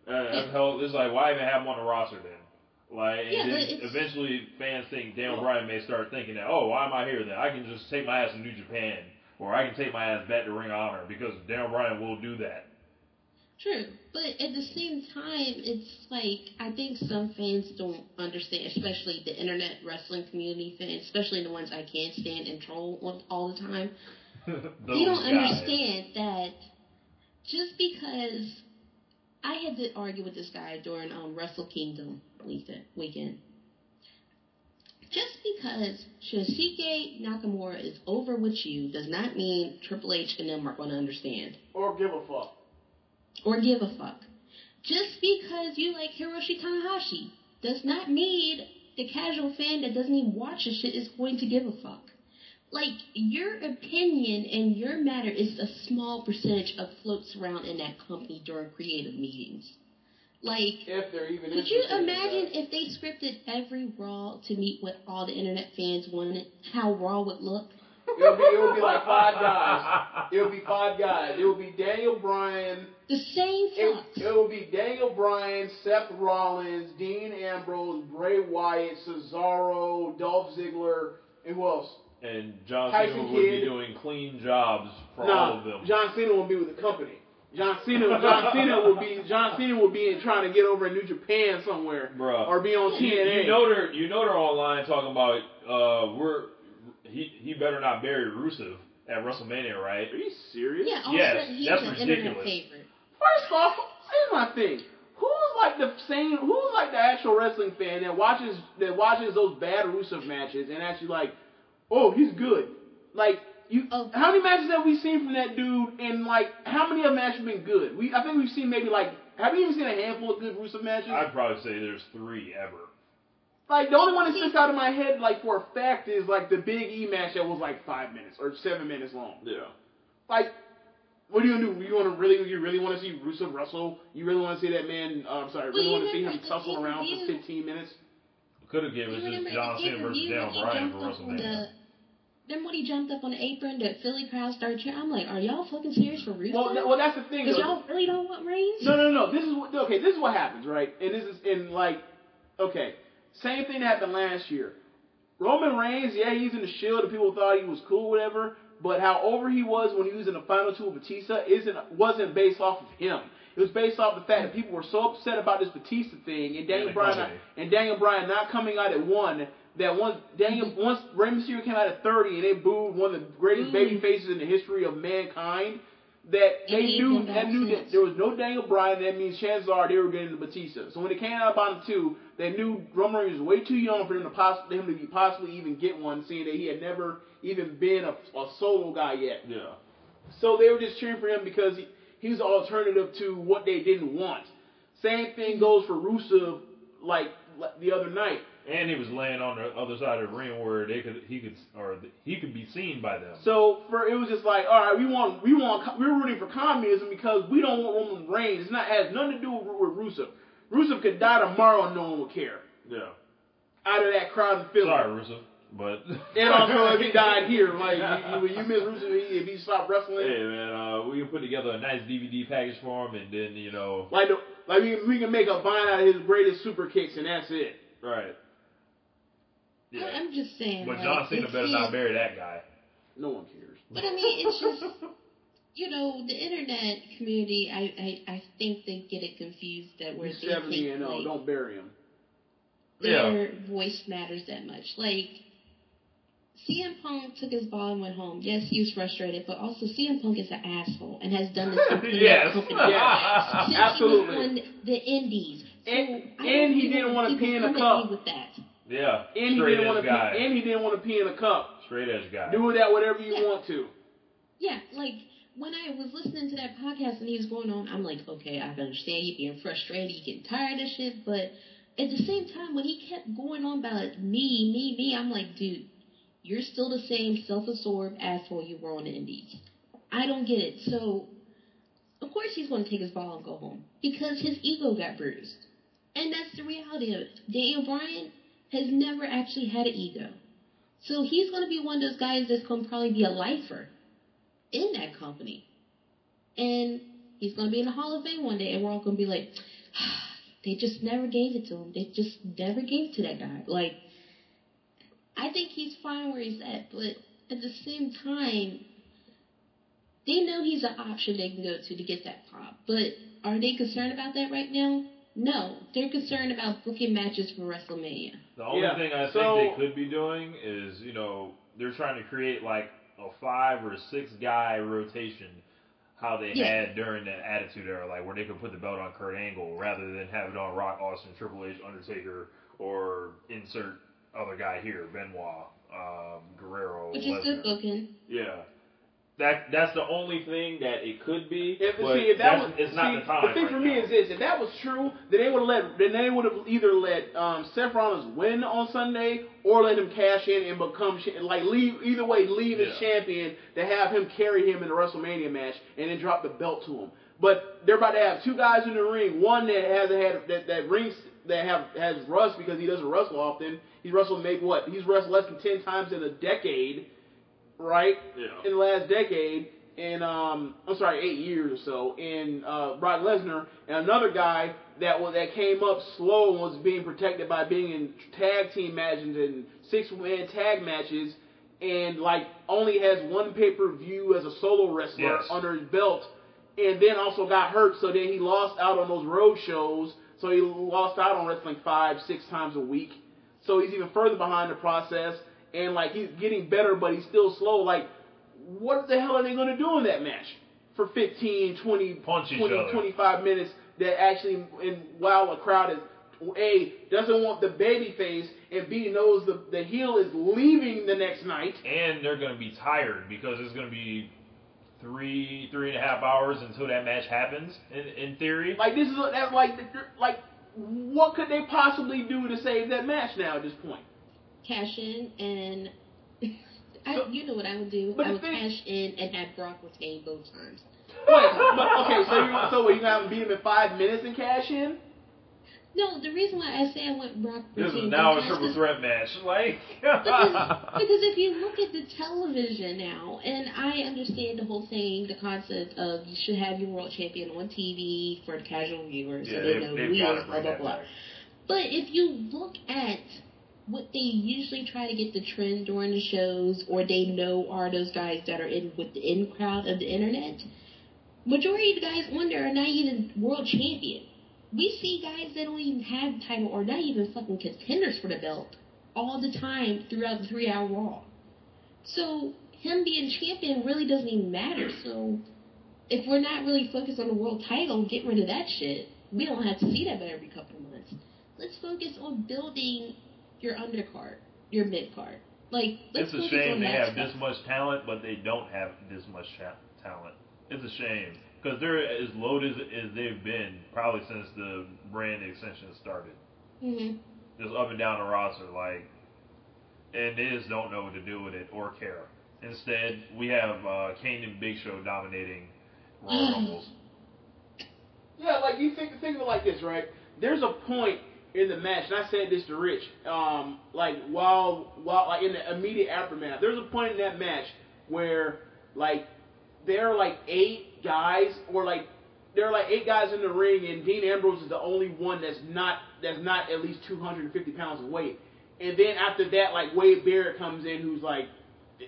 Uh, hell. It's like why even have him on the roster then? Like, Yeah, then eventually fans think Daniel Bryan may start thinking that, oh, why am I here then? I can just take my ass to New Japan, or I can take my ass back to Ring of Honor because Daniel Bryan will do that. True, but at the same time, it's like I think some fans don't understand, especially the internet wrestling community fans, especially the ones I can't stand and troll all- all the time. They don't guys. understand that just because I had to argue with this guy during um, Wrestle Kingdom weekend, weekend. Just because Shinsuke Nakamura is over with you does not mean Triple H and them are going to understand Or give a fuck. or give a fuck. Just because you like Hiroshi Tanahashi does not mean the casual fan that doesn't even watch the shit is going to give a fuck. Like your opinion and your matter is a small percentage of floats around in that company during creative meetings. Like If they're even could you imagine if they scripted every Raw to meet what all the internet fans wanted, how Raw would look? It would be, it would be like five guys. It would be five guys. It would be Daniel Bryan. The same fucks. it would be Daniel Bryan, Seth Rollins, Dean Ambrose, Bray Wyatt, Cesaro, Dolph Ziggler, and who else? And John Tyson Cena would be doing clean jobs for No, all of them. John Cena will be with the company. John Cena, John Cena will be John Cena will be in, trying to get over in New Japan somewhere, Bruh. or be on TNA. you know they're you know they're online talking about uh we're he he better not bury Rusev at WrestleMania, right? Are you serious? yeah, all Yes, of a sudden he's that's an ridiculous. favorite. First off, here's my thing. Who's like the same? Who's like the actual wrestling fan that watches that watches those bad Rusev matches and actually like, oh, he's good. Like you, Oh. how many matches have we seen from that dude? And like, how many of them actually been good? We, I think we've seen maybe like, have you even seen a handful of good Rusev matches? I'd probably say there's three ever. Like the only one that sticks out in my head, like for a fact, is like the Big E match that was like five minutes or seven minutes long. Yeah. Like, what are you gonna do? You want to really, you really want to see Rusev wrestle? You really want to see that man? Uh, I'm sorry, Well, really you want to see him the tussle around for 15 minutes? Could have given You us just John Cena versus pay-per-view Daniel Bryan for up on WrestleMania. The- Remember when he jumped up on the apron, that Philly crowd started cheering? I'm like, are y'all fucking serious for real? Well, th- well, that's the thing. Because though. y'all really don't want Reigns? No, no, no. This is what, okay. This is what happens, right? And this is in like, okay, same thing that happened last year. Roman Reigns, yeah, he's in the Shield, and people thought he was cool, whatever. But how over he was when he was in the final two with Batista isn't wasn't based off of him. It was based off the fact that people were so upset about this Batista thing and Daniel the Bryan not, and Daniel Bryan not coming out at one. That once Daniel once Rey Mysterio came out at thirty and they booed one of the greatest Mm. baby faces in the history of mankind. That they knew that knew that there was no Daniel Bryan. That means chances are they were getting the Batista. So when it came out about the two, they knew Roman Reigns was way too young for him to possibly him to be possibly even get one, seeing that he had never even been a, a solo guy yet. Yeah. So they were just cheering for him because he, he was an alternative to what they didn't want. Same thing goes for Rusev, like, like the other night. And he was laying on the other side of the ring where they could he could or he could be seen by them. So for it was just like, all right, we want we want we're rooting for communism because we don't want Roman Reigns. It's not has nothing to do with, with Rusev. Rusev could die tomorrow and no one would care. Yeah. Out of that crowd in Philly. Sorry, Rusev, but And also if he died here, like you, you, you miss Rusev if he stopped wrestling. Hey man, uh, we can put together a nice DVD package for him, and then you know, Like the, like we, we can make a vine out of his greatest super kicks and that's it. right? Yeah. I- I'm just saying. But like, John Cena better not bury that guy. No one cares. But I mean, it's just, you know, the internet community. I, I, I think they get it confused that we're they seventy think and oh, like, don't bury him. their voice matters that much. Like CM Punk took his ball and went home. Yes, he was frustrated, but also CM Punk is an asshole and has done this in plenty of Yes. companies. Yes. Since Absolutely. he was the Indies. So And- and he didn't wanna pee in a cup. With that. Yeah. And he didn't want to pee, and he didn't want to pee in a cup. Straight edge guy. Do with that whatever you Yeah. want to. Yeah, like when I was listening to that podcast and he was going on, I'm like, okay, I can understand you being frustrated, you getting tired of shit, but at the same time, when he kept going on about me, me, me, I'm like, dude, you're still the same self-absorbed asshole you were on the Indies. I don't get it. So, of course, he's going to take his ball and go home because his ego got bruised, and that's the reality of it. Daniel Bryan has never actually had an ego. So he's going to be one of those guys that's going to probably be a lifer in that company. And he's going to be in the Hall of Fame one day, and we're all going to be like, they just never gave it to him. They just never gave it to that guy. Like, I think he's fine where he's at, but at the same time, they know he's an option they can go to to get that pop. But are they concerned about that right now? No, they're concerned about booking matches for WrestleMania. The only Yeah, thing I think so- they could be doing is, you know, they're trying to create like a five or six guy rotation, how they Yeah. had during the Attitude Era, like where they could put the belt on Kurt Angle rather than have it on Rock, Austin, Triple H, Undertaker, or insert other guy here, Benoit, um, Guerrero, Which is good Lesnar. booking. Yeah. That that's the only thing that it could be. If, but see, if that was, it's not see, the time. thing right for me now. is this: if that was true, then they would have let, then they would have either let um, Seth Rollins win on Sunday or let him cash in and become like leave either way, leave as champion to have him carry him in the WrestleMania match and then drop the belt to him. But they're about to have two guys in the ring, one that hasn't had that that rings that have has rust because he doesn't wrestle often. He's wrestled maybe what? He's wrestled less than ten times in a decade, right? Yeah. in the last decade, and um, I'm sorry, eight years or so, in uh, Brock Lesnar, and another guy that was that came up slow and was being protected by being in tag team matches and six man tag matches, and like only has one pay per view as a solo wrestler Yes. under his belt, and then also got hurt, so then he lost out on those road shows, so he lost out on wrestling five, six times a week. So he's even further behind the process, and like he's getting better, but he's still slow. Like, what the hell are they going to do in that match for 15, 20, Punch 20, 25 minutes? That actually, and while a crowd is a doesn't want the baby face, and B knows the the heel is leaving the next night. and they're going to be tired because it's going to be three three and a half hours until that match happens. In in theory, Like this is that like like what could they possibly do to save that match now at this point? Cash in and. I, So- you know what I would do? But I would thing- cash in and have Brock retain both times. Wait, but, okay, so you so what, you have him beat him in five minutes and cash in? No, the reason why I say I went Brock this is now a triple threat match. Like, because, because if you look at the television now, and I understand the whole thing, the concept of you should have your world champion on TV for the casual viewers, yeah, so they they've, know who is, blah blah blah. back. But if you look at what they usually try to get the trend during the shows, or they know are those guys that are in with the in crowd of the internet, majority of the guys on there are not even world champion. We see guys that don't even have the title or not even fucking contenders for the belt all the time throughout the three hour Raw. So him being champion really doesn't even matter. So if we're not really focused on the world title, get rid of that shit. We don't have to see that every couple of months. Let's focus on building your undercard, your mid card. Like let's It's a shame they have stuff. this much talent, but they don't have this much talent. It's a shame because they're as loaded as as, they've been probably since the brand extension started. Mhm. Just up and down the roster, like, and they just don't know what to do with it or care. Instead, we have uh, Kane and Big Show dominating Royal Rumbles. Yeah, like you think think of it like this, right? There's a point in the match, and I said this to Rich, um, like while while like in the immediate aftermath, there's a point in that match where like there are like eight guys, or like there are like eight guys in the ring, and Dean Ambrose is the only one that's not that's not at least 250 pounds of weight. And then after that, like Wade Barrett comes in, who's like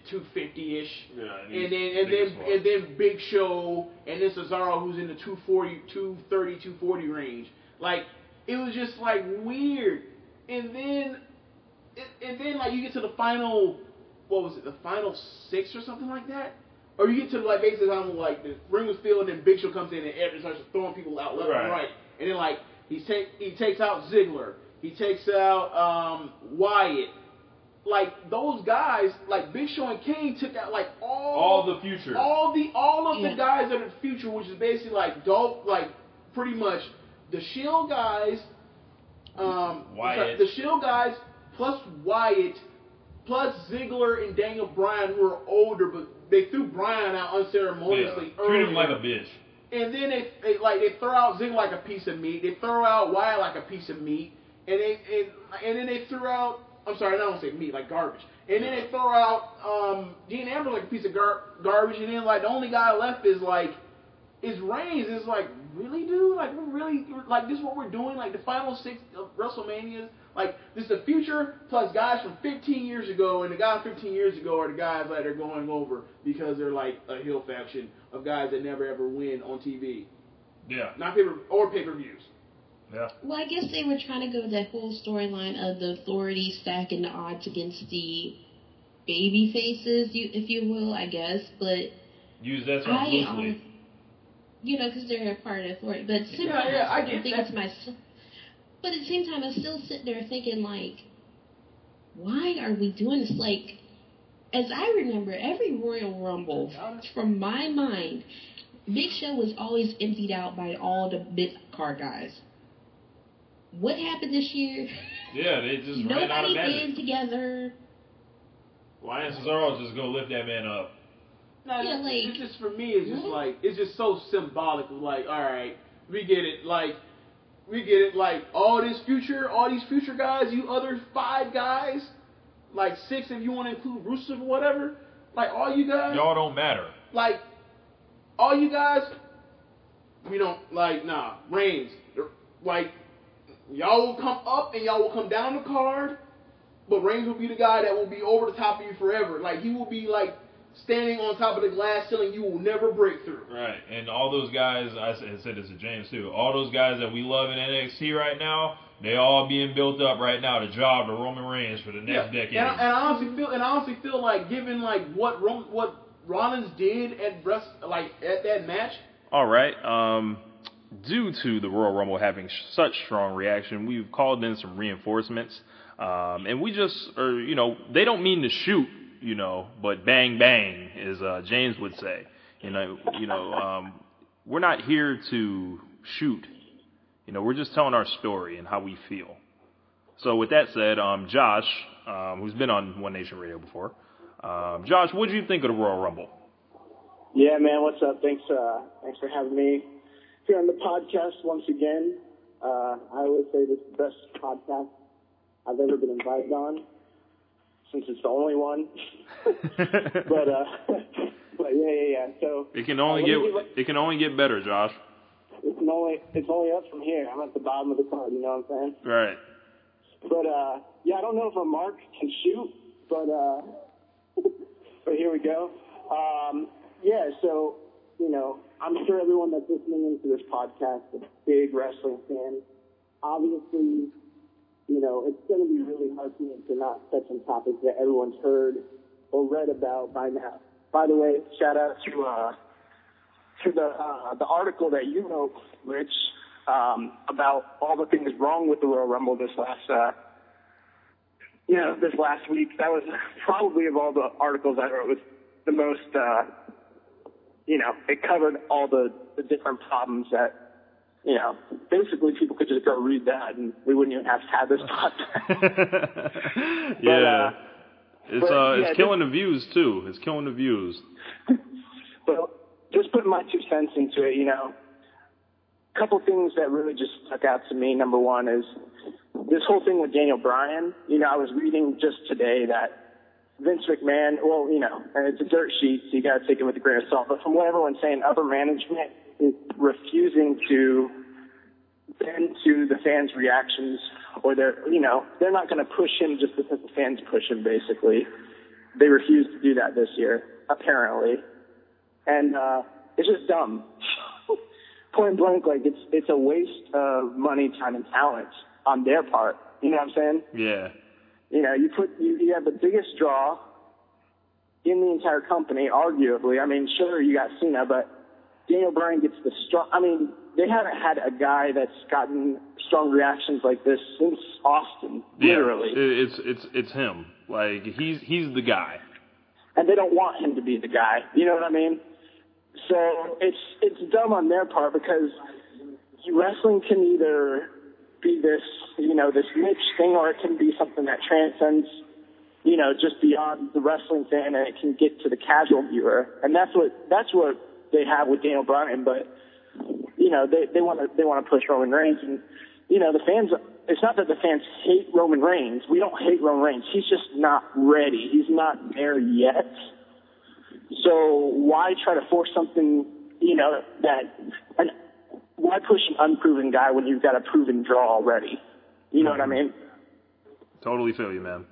250 ish. Yeah, And then and then and then Big Show and then Cesaro who's in the 240, 230, 240 range. Like it was just like weird. And then and then like you get to the final what was it, the final six or something like that? Or you get to like basically time like the ring was filled and then Big Show comes in and Ed starts throwing people out left Right. and right. And then like he take he takes out Ziggler. He takes out um Wyatt like those guys, like Big Show and Kane, took out like all All the future. all the all of the guys of the future, which is basically like dope, like pretty much the Shield guys, um, Wyatt. sorry, the Shield guys plus Wyatt, plus Ziggler and Daniel Bryan, who are older, but they threw Bryan out yeah. unceremoniously Treat him like a bitch. And then they, they like they throw out Zing like a piece of meat. They throw out Wyatt like a piece of meat, and they and, and then they threw out I'm sorry, I don't say meat, like garbage. And then they throw out um, Dean Ambrose like a piece of gar- garbage, and then like the only guy left is like is Reigns. It's like really, dude, like we're really like this is what we're doing. Like the final six of WrestleManias, like this is the future plus guys from 15 years ago, and the guys 15 years ago are the guys that are going over because they're like a heel faction of guys that never ever win on TV, Yeah. not paper or pay per views. Yeah. Well, I guess they were trying to go that whole storyline of the authorities stacking the odds against the baby faces, you, if you will, I guess. But Use that term I, loosely. um, you know, because they're a part of the authority. But at Yeah, time, yeah, I I'm get thinking that. To myself. But at the same time, I'm still sitting there thinking, like, why are we doing this? Like, as I remember, every Royal Rumble, from my mind, Big Show was always emptied out by all the mid car guys. What happened this year? Yeah, they just ran out of Nobody magic. band together. Why is Cesaro just go lift that man up? No, Yeah, it's- like- it's just for me. It's just What? like it's just so symbolic. Like, all right, we get it. Like, we get it. Like all this future, all these future guys, you other five guys, like six if you want to include Rusev or whatever. Like all you guys, Y'all don't matter. like all you guys, we don't like. Nah, Reigns, like y'all will come up and y'all will come down the card, but Reigns will be the guy that will be over the top of you forever. Like he will be like standing on top of the glass ceiling you will never break through. Right, and all those guys, I said, this to James too. All those guys that we love in NXT right now, they all being built up right now to job to Roman Reigns for the next decade. And, I, and I honestly feel, and I honestly feel like given like what Rom, what Rollins did at rest, like at that match, All right. Um, due to the Royal Rumble having sh- such strong reaction, we've called in some reinforcements, um, and we just, are, you know, they don't mean to shoot, you know, but bang bang, as uh, James would say. You know, you know, um, we're not here to shoot. You know, we're just telling our story and how we feel. So with that said, um, Josh, um, who's been on One Nation Radio before, um, Josh, what did you think of the Royal Rumble? Yeah, man, what's up? Thanks, uh, thanks for having me here on the podcast once again. Uh, I always say this is the best podcast I've ever been invited on, since it's the only one. but, uh, but yeah, yeah, yeah. So It can only uh, get give- it can only get better, Josh. it's only it's only up from here. I'm at the bottom of the card. You know what I'm saying? Right. But uh, yeah, I don't know if a mark can shoot, but uh, but here we go. Um, yeah, so you know, I'm sure everyone that's listening into this podcast is a big wrestling fan. Obviously, you know, it's going to be really hard for me to not touch on topics that everyone's heard or read about by now. By the way, shout out to uh, to the uh, the article that you wrote, Rich, um, about all the things wrong with the Royal Rumble this last uh, you know this last week. That was probably of all the articles I wrote was the most uh, you know it covered all the the different problems that. You know, basically, people could just go read that, and we wouldn't even have to have this podcast. yeah. uh, it's but, uh yeah, it's killing the views too. It's killing the views. But just putting my two cents into it, you know, a couple things that really just stuck out to me. Number one is this whole thing with Daniel Bryan. You know, I was reading just today that Vince McMahon, well, you know, and it's a dirt sheet, so you got to take it with a grain of salt. But from what everyone's saying, upper management is refusing to bend to the fans' reactions, or they're, you know, they're not going to push him just because the fans push him. Basically, they refuse to do that this year, apparently and uh, it's just dumb. Point blank, like it's it's a waste of money, time, and talent on their part. You know what I'm saying? Yeah. You know, you put you, you have the biggest draw in the entire company, arguably. I mean, sure, you got Cena, but Daniel Bryan gets the strong. I mean, they haven't had a guy that's gotten strong reactions like this since Austin, Yeah. literally. It- It's it's it's him. Like he's he's the guy. and they don't want him to be the guy. You know what I mean? So it's it's dumb on their part because wrestling can either be this you know this niche thing or it can be something that transcends you know just beyond the wrestling fan and it can get to the casual viewer and that's what that's what they have with Daniel Bryan but you know they they want to they want to push Roman Reigns and you know, the fans, it's not that the fans hate Roman Reigns. We don't hate Roman Reigns. He's just not ready. He's not there yet. So why try to force something, you know, that, and why push an unproven guy when you've got a proven draw already? You know what I mean? Totally feel you, man.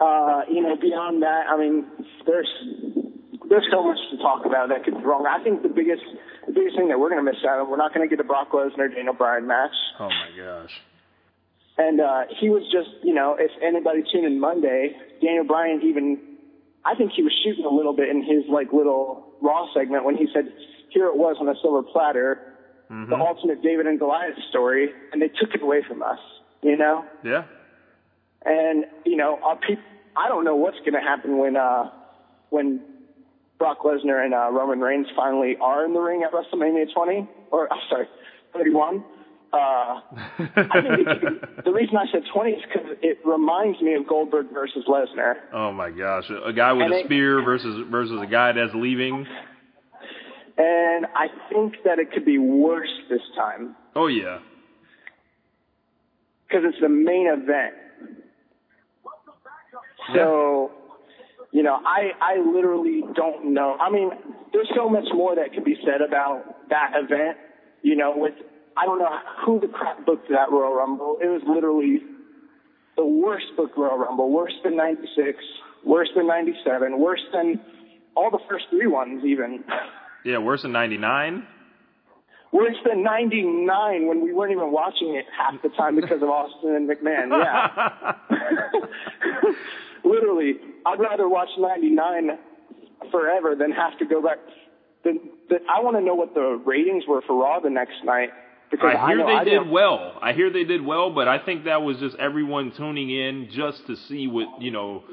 Uh, you know, beyond that, I mean, there's, there's so much to talk about that could be wrong. I think the biggest, the biggest thing that we're going to miss out on, we're not going to get a Brock Lesnar Daniel Bryan match. Oh my gosh. And uh, he was just, you know, if anybody tuned in Monday, Daniel Bryan even, I think he was shooting a little bit in his like little Raw segment when he said, "Here it was on a silver platter, Mm-hmm. the ultimate David and Goliath story," and they took it away from us, you know. Yeah. And you know, our peop- I don't know what's going to happen when uh, when Brock Lesnar and uh, Roman Reigns finally are in the ring at WrestleMania 20, or I'm sorry, 31. Uh, I think the reason I said 20 is because it reminds me of Goldberg versus Lesnar. oh my gosh. A guy with And a it- spear versus versus a guy that's leaving. And I think that it could be worse this time Oh yeah. because it's the main event. So, you know, I, I literally don't know. I mean, there's so much more that could be said about that event, you know, with, I don't know who the crap booked that Royal Rumble. It was literally the worst booked Royal Rumble, worse than 96, worse than 97, worse than all the first three ones even. Yeah, worse than 99. Worse than 99 when we weren't even watching it half the time because of Austin and McMahon. Yeah. Literally, I'd rather watch 99 forever than have to go back. The, the, I want to know what the ratings were for Raw the next night. Because I hear know they I did well. I hear they did well, but I think that was just everyone tuning in just to see what you know.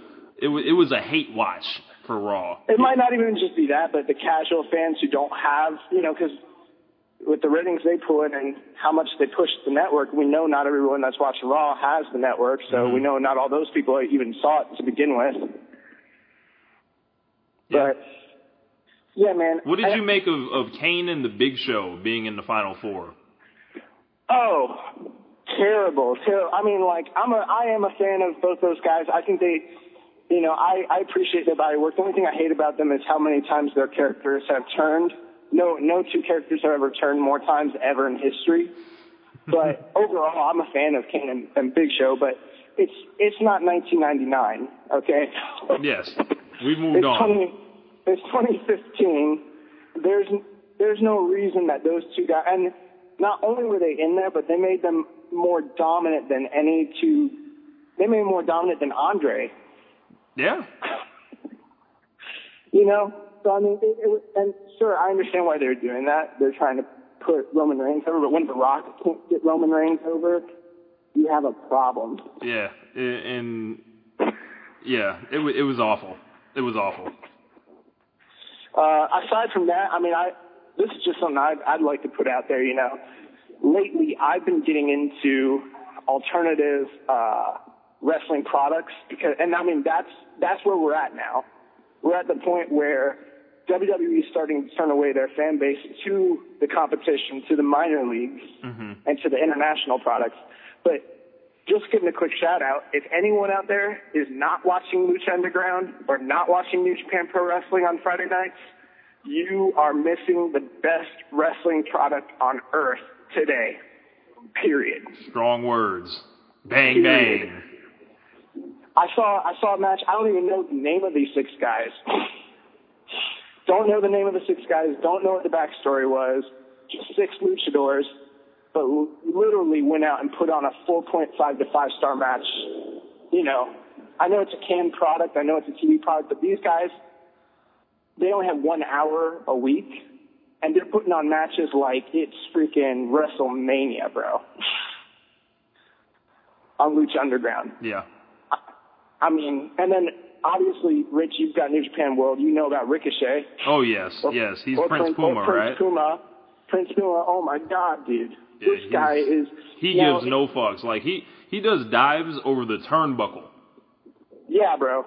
It was it was a hate watch for Raw. It might not even just be that, but the casual fans who don't have, you know, because with the ratings they put and how much they push the network, we know not everyone that's watching Raw has the network, so Mm-hmm. we know not all those people even saw it to begin with. Yeah. But yeah, man. What did I- you make of of Kane and the Big Show being in the Final Four? Oh, terrible. Ter- I mean, like I'm a, I am a fan of both those guys. I think they, you know, I, I appreciate their body work. The only thing I hate about them is how many times their characters have turned. No, no two characters have ever turned more times ever in history. But overall, I'm a fan of Kane and, and Big Show. But it's it's not 1999, okay? Yes, we've moved it's on. 20, it's 2015. There's there's no reason that those two guys and not only were they in there, but they made them more dominant than any two. They made them more dominant than Andre. Yeah, You know, so I mean, it, it was, and sure, I understand why they're doing that. They're trying to put Roman Reigns over, but when The Rock can't get Roman Reigns over, you have a problem. yeah, and yeah, it it was awful. It was awful. Uh, aside from that, I mean, I this is just something I'd, I'd like to put out there. You know, lately I've been getting into alternative uh, wrestling products because, and I mean that's that's where we're at now. We're at the point where WWE is starting to turn away their fan base to the competition, to the minor leagues, and to the international products. But just giving a quick shout out, if anyone out there is not watching Lucha Underground or not watching New Japan Pro Wrestling on Friday nights, you are missing the best wrestling product on earth today. Period. Strong words. Bang bang. I saw I saw a match. I don't even know the name of these six guys. don't know the name of the six guys. Don't know what the backstory was. Just six luchadors, but literally went out and put on a 4.5 to 5 star match. You know, I know it's a canned product. I know it's a TV product, but these guys, they only have one hour a week, and they're putting on matches like it's freaking WrestleMania, bro. on Lucha Underground. Yeah. I mean, and then obviously, Rich, you've got New Japan World. You know about Ricochet. Oh yes, Or- yes. He's or Prince or Puma, Prince right? Puma. Prince Puma. Oh my God, dude. Yeah, this guy is. He now, gives no fucks. Like he he does dives over the turnbuckle. Yeah, bro.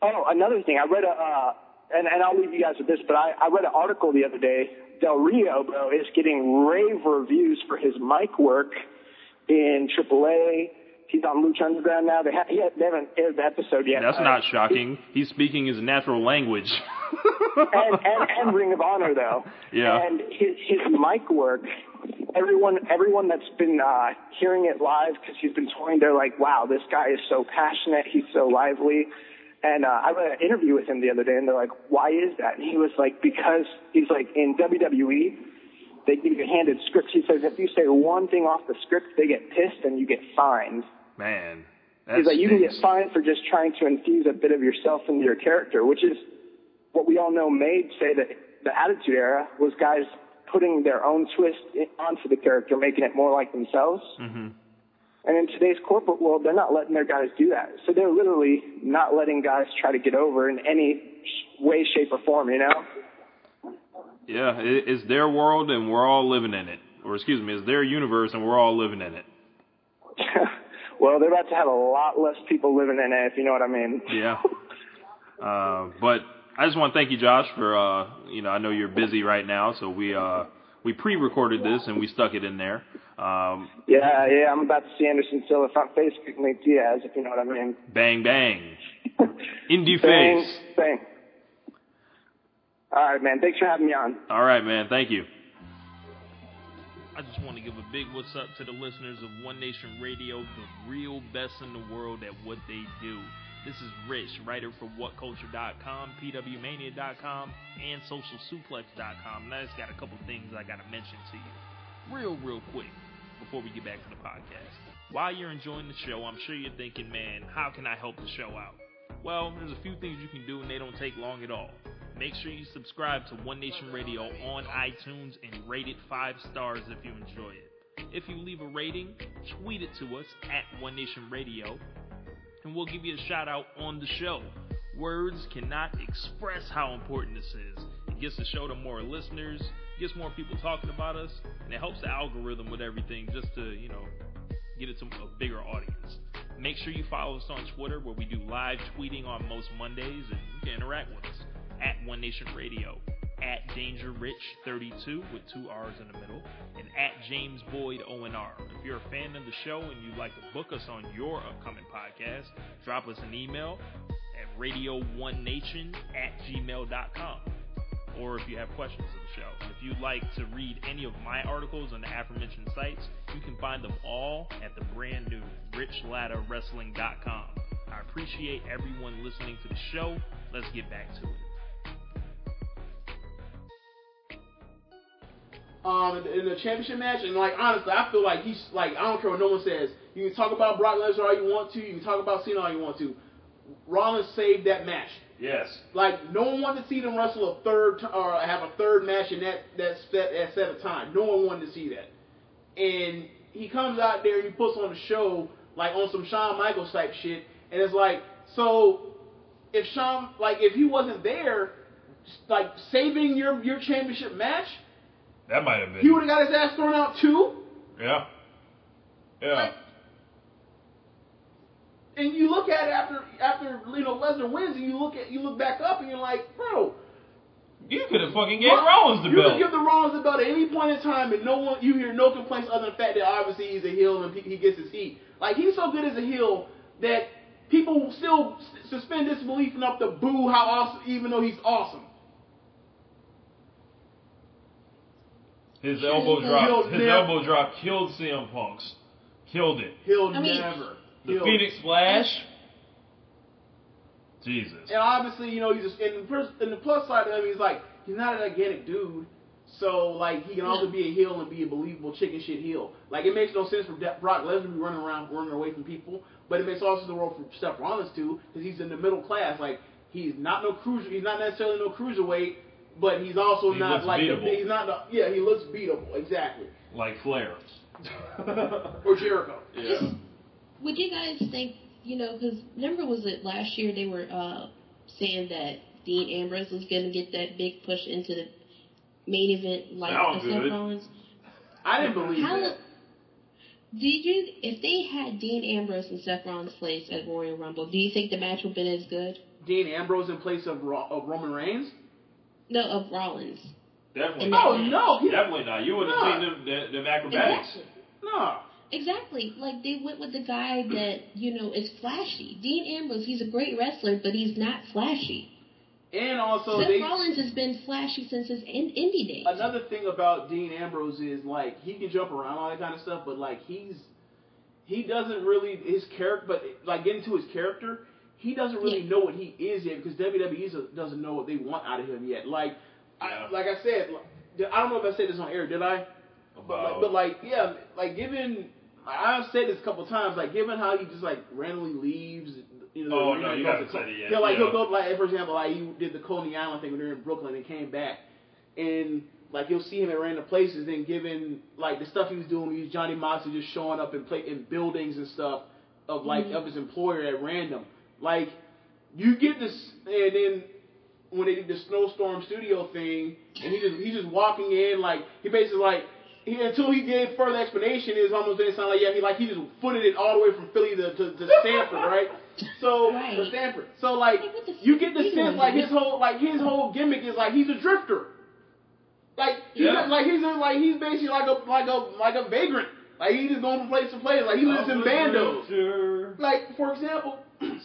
Oh, another thing. I read a uh, and, and I'll leave you guys with this, but I, I read an article the other day. Del Rio, bro, is getting rave reviews for his mic work in AAA. He's on Lucha Underground now. They, ha- he ha- they haven't aired the episode yet. That's Uh, not shocking. He's speaking his natural language. and, and, and Ring of Honor though. Yeah. And his, his mic work, everyone, everyone that's been uh, hearing it live because he's been touring, they're like, "Wow, this guy is so passionate. He's so lively." And uh, I read an interview with him the other day, and they're like, "Why is that?" And he was like, "Because he's like in WWE." They give you handed scripts. He says if you say one thing off the script, they get pissed and you get fined. Man, He's like, you can get fined for just trying to infuse a bit of yourself into your character, which is what we all know made, say, that the Attitude Era was guys putting their own twist onto the character, making it more like themselves. hmm And in today's corporate world, they're not letting their guys do that. So they're literally not letting guys try to get over in any way, shape, or form, you know? Yeah, it, it's their world and we're all living in it. Or excuse me, it's their universe and we're all living in it. well, they're about to have a lot less people living in it, if you know what I mean. Yeah. Uh, but I just want to thank you, Josh, for uh, you know I know you're busy right now, so we uh, we pre-recorded this and we stuck it in there. Um, Yeah, yeah, I'm about to see Anderson Silva front face kick Nate Diaz, if you know what I mean. bang bang, indie Bang, face. bang. All right, man. Thanks for having me on. All right, man. Thank you. I just want to give a big what's up to the listeners of One Nation Radio, the real best in the world at what they do. This is Rich, writer for WhatCulture.com, PWMania.com, and SocialSuplex.com. Now, I just got a couple things I got to mention to you, real, real quick, before we get back to the podcast. While you're enjoying the show, I'm sure you're thinking, man, how can I help the show out? Well, there's a few things you can do, and they don't take long at all. Make sure you subscribe to One Nation Radio on iTunes and rate it five stars if you enjoy it. If you leave a rating, tweet it to us at One Nation Radio, and we'll give you a shout out on the show. Words cannot express how important this is. It gets the show to more listeners, gets more people talking about us, and it helps the algorithm with everything just to, you know, get it to a bigger audience. Make sure you follow us on Twitter where we do live tweeting on most Mondays and you can interact with us at One Nation Radio, at Danger Rich 32 with two R's in the middle, and at James Boyd ONR. If you're a fan of the show and you'd like to book us on your upcoming podcast, drop us an email at radio1nation at gmail.com. Or if you have questions of the show. If you'd like to read any of my articles on the aforementioned sites, you can find them all at the brand new richladderwrestling.com. I appreciate everyone listening to the show. Let's get back to it. Um, in the, championship match, and like honestly, I feel like he's like I don't care what no one says. You can talk about Brock Lesnar all you want to. You can talk about Cena all you want to. Rollins saved that match. Yes. Like no one wanted to see them wrestle a third t- or have a third match in that that set that set of time. No one wanted to see that. And he comes out there and he puts on a show like on some Shawn Michaels type shit, and it's like so if Shawn like if he wasn't there, like saving your your championship match, That might have been. he would have got his ass thrown out too. yeah. Yeah. And you look at it after after you know Lesnar wins, and you look at you look back up and you're like, bro, You could have fucking gave Ro- Rollins the you belt. could give the Rollins the belt at any point in time, and no one you hear no complaints other than the fact that obviously he's a heel and he he gets his heat. Like he's so good as a heel that people still suspend disbelief enough to boo how awesome, even though he's awesome. His elbow elbow drop- drop. His never- elbow drop killed CM Punk's. Killed it. He'll I mean- never. The he'll- Phoenix Splash. Jesus. And obviously, you know, he's just in the, pers- and the plus side of him, he's like he's not a gigantic dude, so like he can also be a heel and be a believable chicken shit heel. Like it makes no sense for De- Brock Lesnar to be running around running away from people, but it makes also the role for Seth Rollins too, because he's in the middle class. Like he's not no cruiser, he's not necessarily no cruiserweight, but he's also He not like the, he's not the, yeah he looks beatable exactly Like Flair. or Jericho. yeah. Would you guys think, you know, because remember, was it last year they were uh, saying that Dean Ambrose was going to get that big push into the main event like Sound Seth good. Rollins? I didn't believe How, that. Did you, if they had Dean Ambrose and Seth Rollins place at Royal Rumble, do you think the match would have been as good? Dean Ambrose in place of, Ro- of Roman Reigns? No, of Rollins. Definitely. And- not. Oh no, he, Definitely not. You wouldn't No. have seen them, them, them acrobatics. Exactly. no. Exactly. Like they went with the guy that you know is flashy. Dean Ambrose, he's a great wrestler, but he's not flashy. And also Seth they Rollins has been flashy since his in- indie days. another thing about Dean Ambrose is like he can jump around all that kind of stuff, but like he's he doesn't really his character, but like getting to his character, he doesn't really Yeah. know what he is yet because WWE doesn't know what they want out of him yet. Like, Yeah. I, like I said, like, I don't know if I said this on air, did I? But like, About- but like, yeah, like given I've said this a couple times, like given how he just like randomly leaves. You know, Oh, no, you and haven't goes to- said it yet, Yeah, like yeah. he'll go like for example, like he did the Coney Island thing when they were in Brooklyn and came back, and like you'll see him at random places and given like the stuff he was doing, he was Johnny Moxley just showing up in play in buildings and stuff of like Mhm. of his employer at random. Like you get this, and then when they did the snowstorm studio thing, and he just he's just walking in like he basically like he, until he gave further explanation, it was almost didn't sound like yeah he like he just footed it all the way from Philly to to, to Stamford, right? So Right. to Stamford. So like Like, you get the sense like his whole like his whole gimmick is like he's a drifter. Like he's Yeah. like he's a, like he's basically like a like a like a vagrant. Like he's just going from place to place. Like he lives in bandos. Like for example,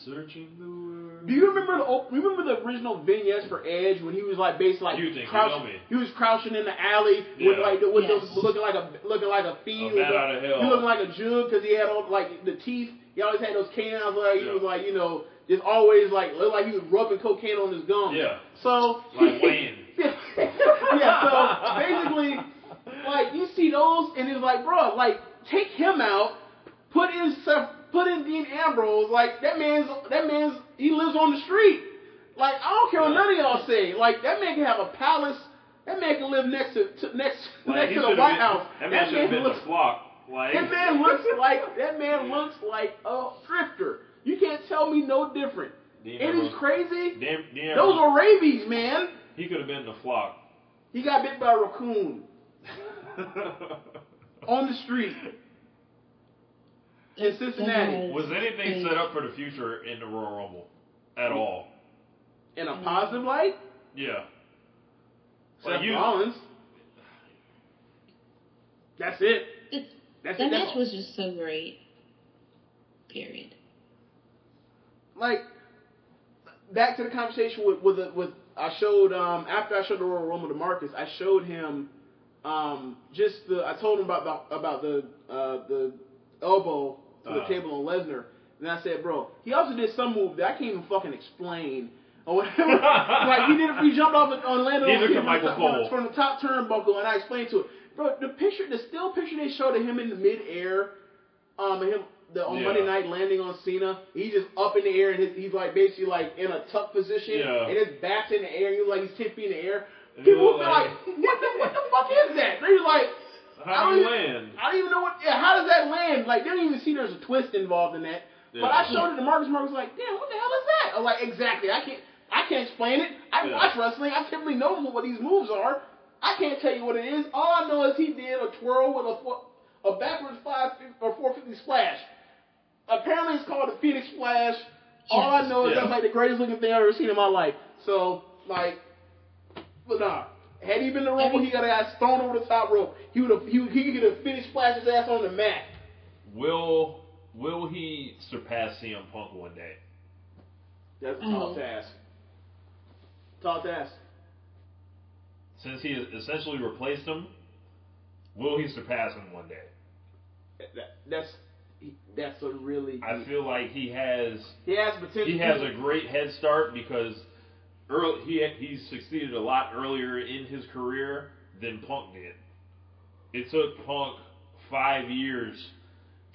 Searching the world. do you remember the remember the original vignettes for Edge when he was like basically like You think, crouch- tell me. he was crouching in the alley with like with Yes. the, looking like a looking like a fiend. A with out of hell. He looking like a jug because he had all like the teeth. He always had those canines. Like he was like you know just always like looked like he was rubbing cocaine on his gum. Yeah. So Like Wayne. yeah. So basically, like you see those, and it's like, bro, like take him out, put in Seth, put in Dean Ambrose. Like that man's that man's he lives on the street. Like I don't care what none of y'all say. Like that man can have a palace. That man can live next to, to next Like, next to the White been- House. That man should have been looks the flock. Like that man looks like that man looks like a drifter. You can't tell me no different. Dean It is crazy. Dean, Dean Those Ambrose, are rabies, man. he could have been the flock. He got bit by a raccoon on the street in Cincinnati Was anything set up for the future in the Royal Rumble at all? in a positive light. Yeah. Seth Like you, Rollins. That's it. It- That's that it. match was just so great. Period. like back to the conversation with with the, with I showed um after I showed the Royal Rumble to Marcus, I showed him um just the I told him about the about the uh the elbow to the Uh. table on Lesnar, and I said, bro, he also did some move that I can't even fucking explain. Or whatever. like he did, he jumped off and on landed Neither on can Michael from, the- Cole. from the top turnbuckle, and I explained to it, bro. The picture, the still picture they showed of him in the midair, um, him the on Yeah. Monday night landing on Cena. He's just up in the air and his, he's like basically like in a tuck position, Yeah. and his back's in the air. He's like he's ten feet in the air. People he would be was like, what the what the fuck is that? They're like, How don't you land? I don't even know what. Yeah, how does that land? Like they don't even see there's a twist involved in that. But I showed it to Marcus. Marcus was like, damn, what the hell is that? I'm like, exactly. I can't. I can't explain it. I Yeah. watch wrestling. I typically know what these moves are. I can't tell you what it is. All I know is he did a twirl with a a backwards five or four fifty splash. Apparently, it's called the Phoenix Splash. All I know is Yeah. that's like the greatest looking thing I've ever seen in my life. So, like, but nah. Had he been the Rumble, he got his ass thrown over the top rope. He would have. He, would- he could have finished splash his ass on the mat. Will Will he surpass CM Punk one day? That's a tall task. Tall task. Since he has essentially replaced him, will he surpass him one day? That, that's that's a really. I feel like he has he has potential. he has a great head start because early, he he succeeded a lot earlier in his career than Punk did. It took Punk five years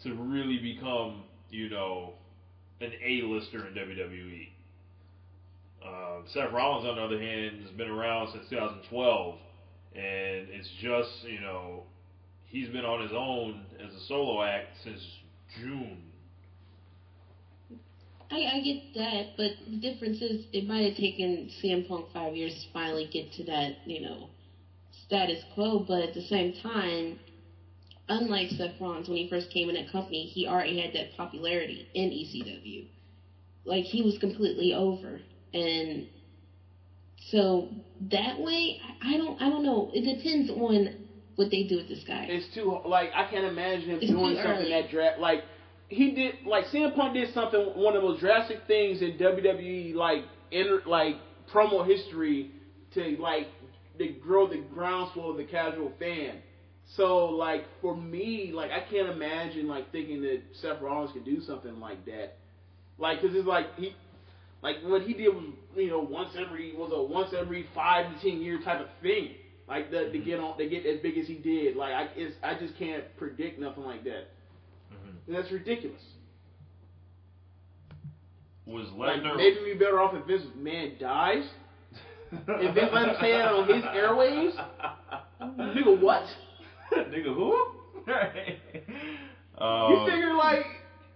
to really become, you know, an A-lister in WWE. Um, Seth Rollins, on the other hand, has been around since 2012, and it's just, you know, he's been on his own as a solo act since June. I, I get that, but the difference is it might have taken CM Punk five years to finally get to that, you know, status quo. But at the same time, unlike Seth Rollins when he first came in that company, he already had that popularity in ECW. Like he was completely over, and so that way, I don't, I don't know. It depends on what they do with this guy. It's too like I can't imagine him It's doing something early. that dra- like he did like CM Punk did something one of those drastic things in WWE like inter like promo history to like to grow the groundswell of the casual fan. So like for me, like I can't imagine like thinking that Seth Rollins could do something like that. Like because it's like he like what he did was you know once every was a once every five to ten year type of thing. Like the, to get mm-hmm. on to get as big as he did. Like I it's, I just can't predict nothing like that. Mhm. That's ridiculous. Was Like maybe we better off if Vince McMahon dies. If Vince let him say that on his airwaves, nigga, what? Nigga, who? Right. You Um, figure like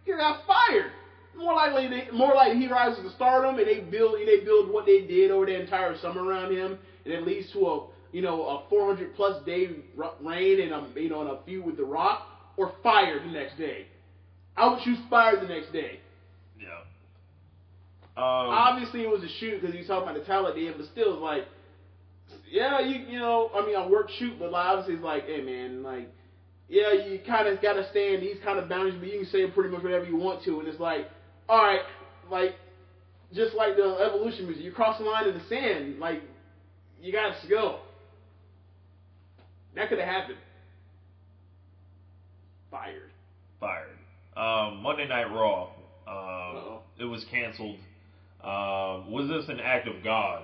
he got fired. More likely, they, more likely he rises to stardom, and they build, and they build what they did over the entire summer around him, and it leads to a, you know, a 400 plus day reign and a, you know, and a feud with The Rock, or fired the next day. I would choose fired the next day. yeah. Um, Obviously, it was a shoot because he's talking about the talent at the but still, it's like, yeah, you, you know, I mean, I work shoot, but like, obviously, it's like, hey, man, like, yeah, you kind of got to stay in these kind of boundaries, but you can say pretty much whatever you want to, and it's like, all right, like, just like the evolution music, you cross the line in the sand, like, you got to go. That could have happened. Fired. fired. Um, Monday Night Raw. Um, Uh-oh. it was canceled. Um, was this an act of God?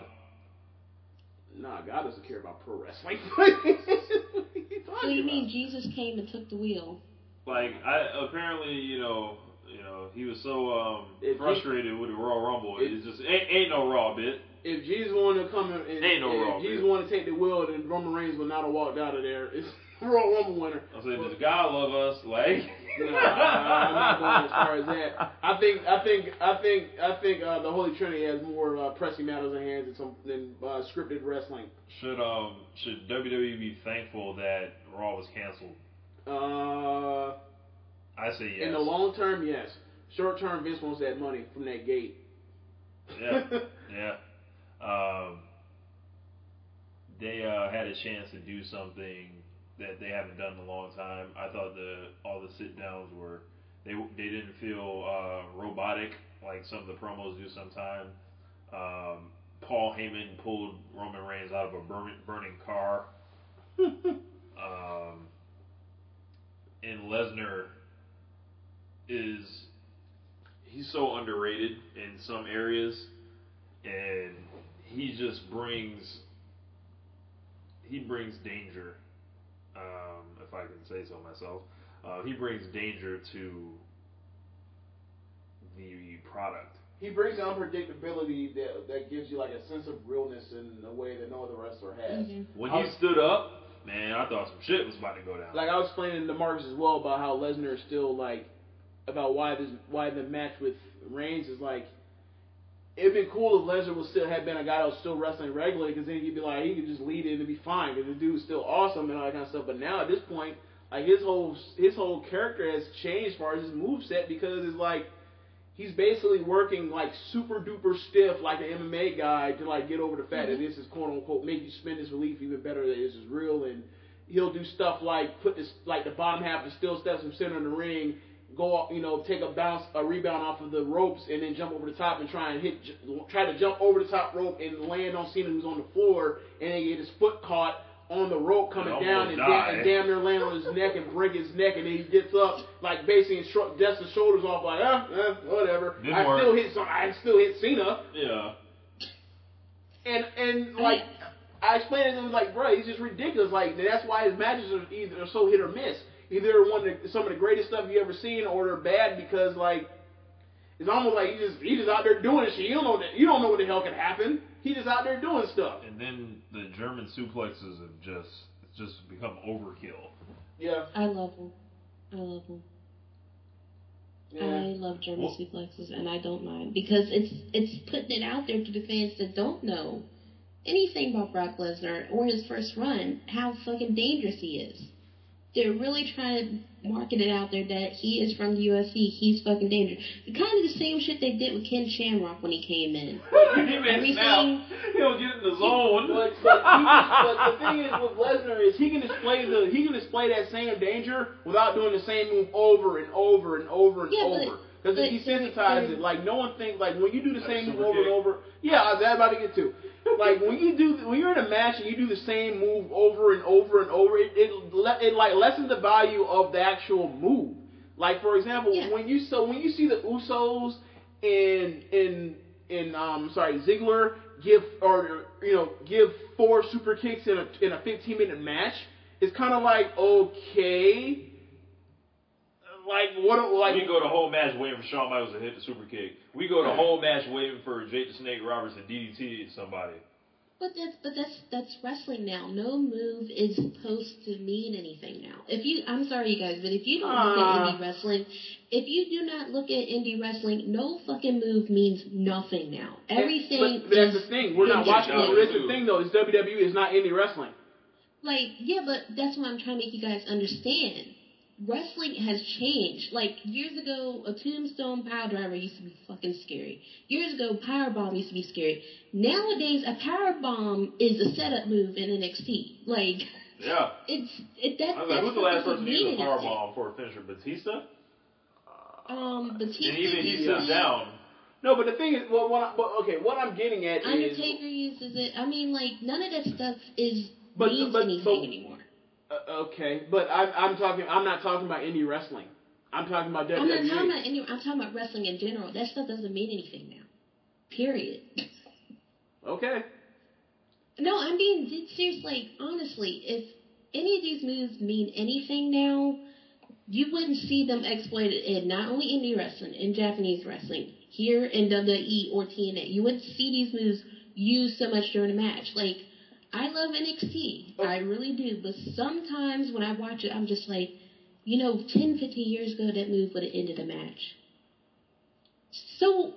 Nah, God doesn't care about pro wrestling. what are you So you mean about? Jesus came and took the wheel? Like, I apparently, you know, you know, he was so um, If he- frustrated with the Royal Rumble. If- it's just ain't, ain't no Raw bit. if Jesus wanted to come and, and Ain't no if Raw, Jesus man. wanted to take the wheel, then Roman Reigns would not have walked out of there. It's Royal Rumble winner. I said, does God love us? Like, No, I'm not going as far as that. I think, I think, I think, I think uh, the Holy Trinity has more uh, pressing matters in hands than some than uh, scripted wrestling. should um should WWE be thankful that Raw was canceled? Uh, I say yes. In the long term, yes. Short term, Vince wants that money from that gate. Yeah, yeah. Um, they uh, had a chance to do something that they haven't done in a long time. I thought the all the sit downs were they they didn't feel uh, robotic like some of the promos do sometimes. Um, Paul Heyman pulled Roman Reigns out of a burning, burning car. um, and Lesnar is he's so underrated in some areas, and he just brings he brings danger. Um, if I can say so myself, uh, he brings danger to the product. He brings the unpredictability that that gives you like a sense of realness in a way that no other wrestler has. Mhm. When he stood up, man, I thought some shit was about to go down. Like I was explaining to Marcus as well about how Lesnar is still like about why this why the match with Reigns is like it'd been cool if Lesnar was still had been a guy that was still wrestling regularly because then he'd be like he could just lead it and be fine. Because the dude's still awesome and all that kind of stuff. But now at this point, like his whole his whole character has changed as far as his move set because it's like he's basically working like super duper stiff like an MMA guy to like get over the fact that mm-hmm. this is quote unquote make you spend this relief even better that this is real. And he'll do stuff like put this like the bottom half of the steel steps from center in the ring, go up, you know, take a bounce, a rebound off of the ropes, and then jump over the top and try and hit, try to jump over the top rope and land on Cena who's on the floor, and then get his foot caught on the rope coming And down and, da- and damn near land on his neck and break his neck, and then he gets up like basically and shrug, dusts his shoulders off like, ah, eh, whatever. Didn't I work. still hit some, I still hit Cena. yeah, And and like I explained it to him like, bro, he's just ridiculous. Like that's why his matches are either so hit or miss. Either one of the, some of the greatest stuff you ever seen, or they're bad because like it's almost like he just he just out there doing shit. You don't know that you don't know what the hell can happen. He just out there doing stuff. and then the German suplexes have just it's just become overkill. Yeah. I love them. I love them. Yeah. I love German Well- suplexes, and I don't mind because it's it's putting it out there to the fans that don't know anything about Brock Lesnar or his first run, how fucking dangerous he is. they're really trying to market it out there that he is from the UFC. He's fucking dangerous. Kind of the same shit they did with Ken Shamrock when he came in. he may. He'll get in the zone. But, but, he, but the thing is with Lesnar is he can display the he can display that same danger without doing the same move over and over and over and Yeah, but- over. Because but he desensitizes it. Like no one thinks like when you do the same move super over and over. Yeah, I was about to get to. Like when you do when you're in a match and you do the same move over and over and over, it it, le- it like lessens the value of the actual move. Like for example, Yeah. when you so when you see the Usos in in in um sorry Ziggler give or you know give four super kicks in a in a 15 minute match, it's kind of like okay. Like what? Like we go the whole match waiting for Shawn Michaels to hit the super kick. We go the whole match waiting for Jake the Snake Roberts to DDT somebody. But that's but that's that's wrestling now. No move is supposed to mean anything now. If you, I'm sorry, you guys, but if you don't look Ah. at indie wrestling, if you do not look at indie wrestling, no fucking move means nothing now. Everything But, but that's is the thing. We're not watching. wrestling. That's the thing though. Is WWE is not indie wrestling. Like, yeah, but that's what I'm trying to make you guys understand. Wrestling has changed. Like years ago, a tombstone power driver used to be fucking scary. Years ago, power bomb used to be scary. Nowadays, a power bomb is a setup move in NXT. Like, Yeah. it's it that. I was like, who's the last person to use a power bomb for a finisher? Batista? Um, Batista. And even he sits down. No, but the thing is, well, what I, but, okay, what I'm getting at is, Undertaker uses it. I mean, like none of that stuff is But- means but- anything anymore. Uh, okay, but I'm I'm talking. I'm not talking about indie wrestling. I'm talking about WWE. I'm not talking about any. I'm talking about wrestling in general. That stuff doesn't mean anything now. Period. okay. No, I'm being serious. Like, honestly, if any of these moves mean anything now, you wouldn't see them exploited in not only indie wrestling, in Japanese wrestling, here in WWE or TNA. You wouldn't see these moves used so much during a match. Like, I love NXT. Oh. I really do. But sometimes when I watch it, I'm just like, you know, 10, 15 years ago, that move would have ended a match. So,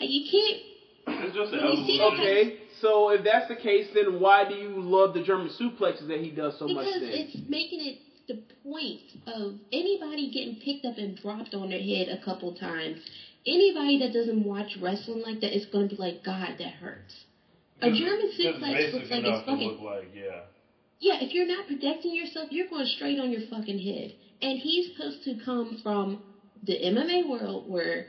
uh, you can't It's just an Well, see evolution. Okay. So if that's the case, then why do you love the German suplexes that he does so much? Because it's making it the point of anybody getting picked up and dropped on their head a couple times. Anybody that doesn't watch wrestling like that is going to be like, God, that hurts. A German suplex looks like it's fucking. look like, yeah. Yeah, if you're not protecting yourself, you're going straight on your fucking head. And he's supposed to come from the MMA world where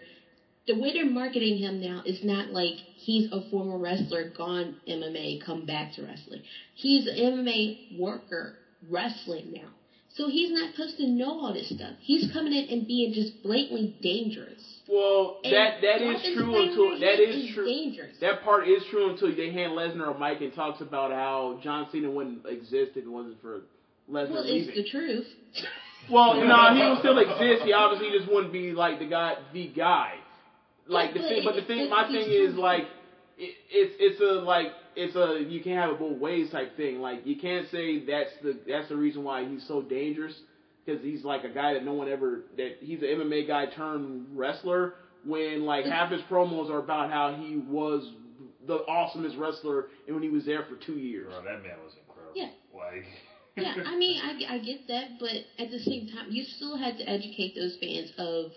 the way they're marketing him now is not like he's a former wrestler gone MMA, come back to wrestling. He's an MMA worker wrestling now. So he's not supposed to know all this stuff. He's coming in and being just blatantly dangerous. Well, And that that is true until that is, is true. dangerous. That part is true until they hand Lesnar a mic and talks about how John Cena wouldn't exist if it wasn't for Lesnar well, leaving. it's the truth. Well, no, he will still exist. He obviously just wouldn't be like the guy, the guy. Like the thing, but but the thing, it- my thing is like, it, it's it's a like it's a you can't have it both ways type thing. Like you can't say that's the that's the reason why he's so dangerous because he's like a guy that no one ever that he's an MMA guy turned wrestler. When like half his promos are about how he was the awesomest wrestler and when he was there for two years. Bro, that man was incredible. Yeah. Like. yeah, I mean, I, I get that, but at the same time, you still had to educate those fans of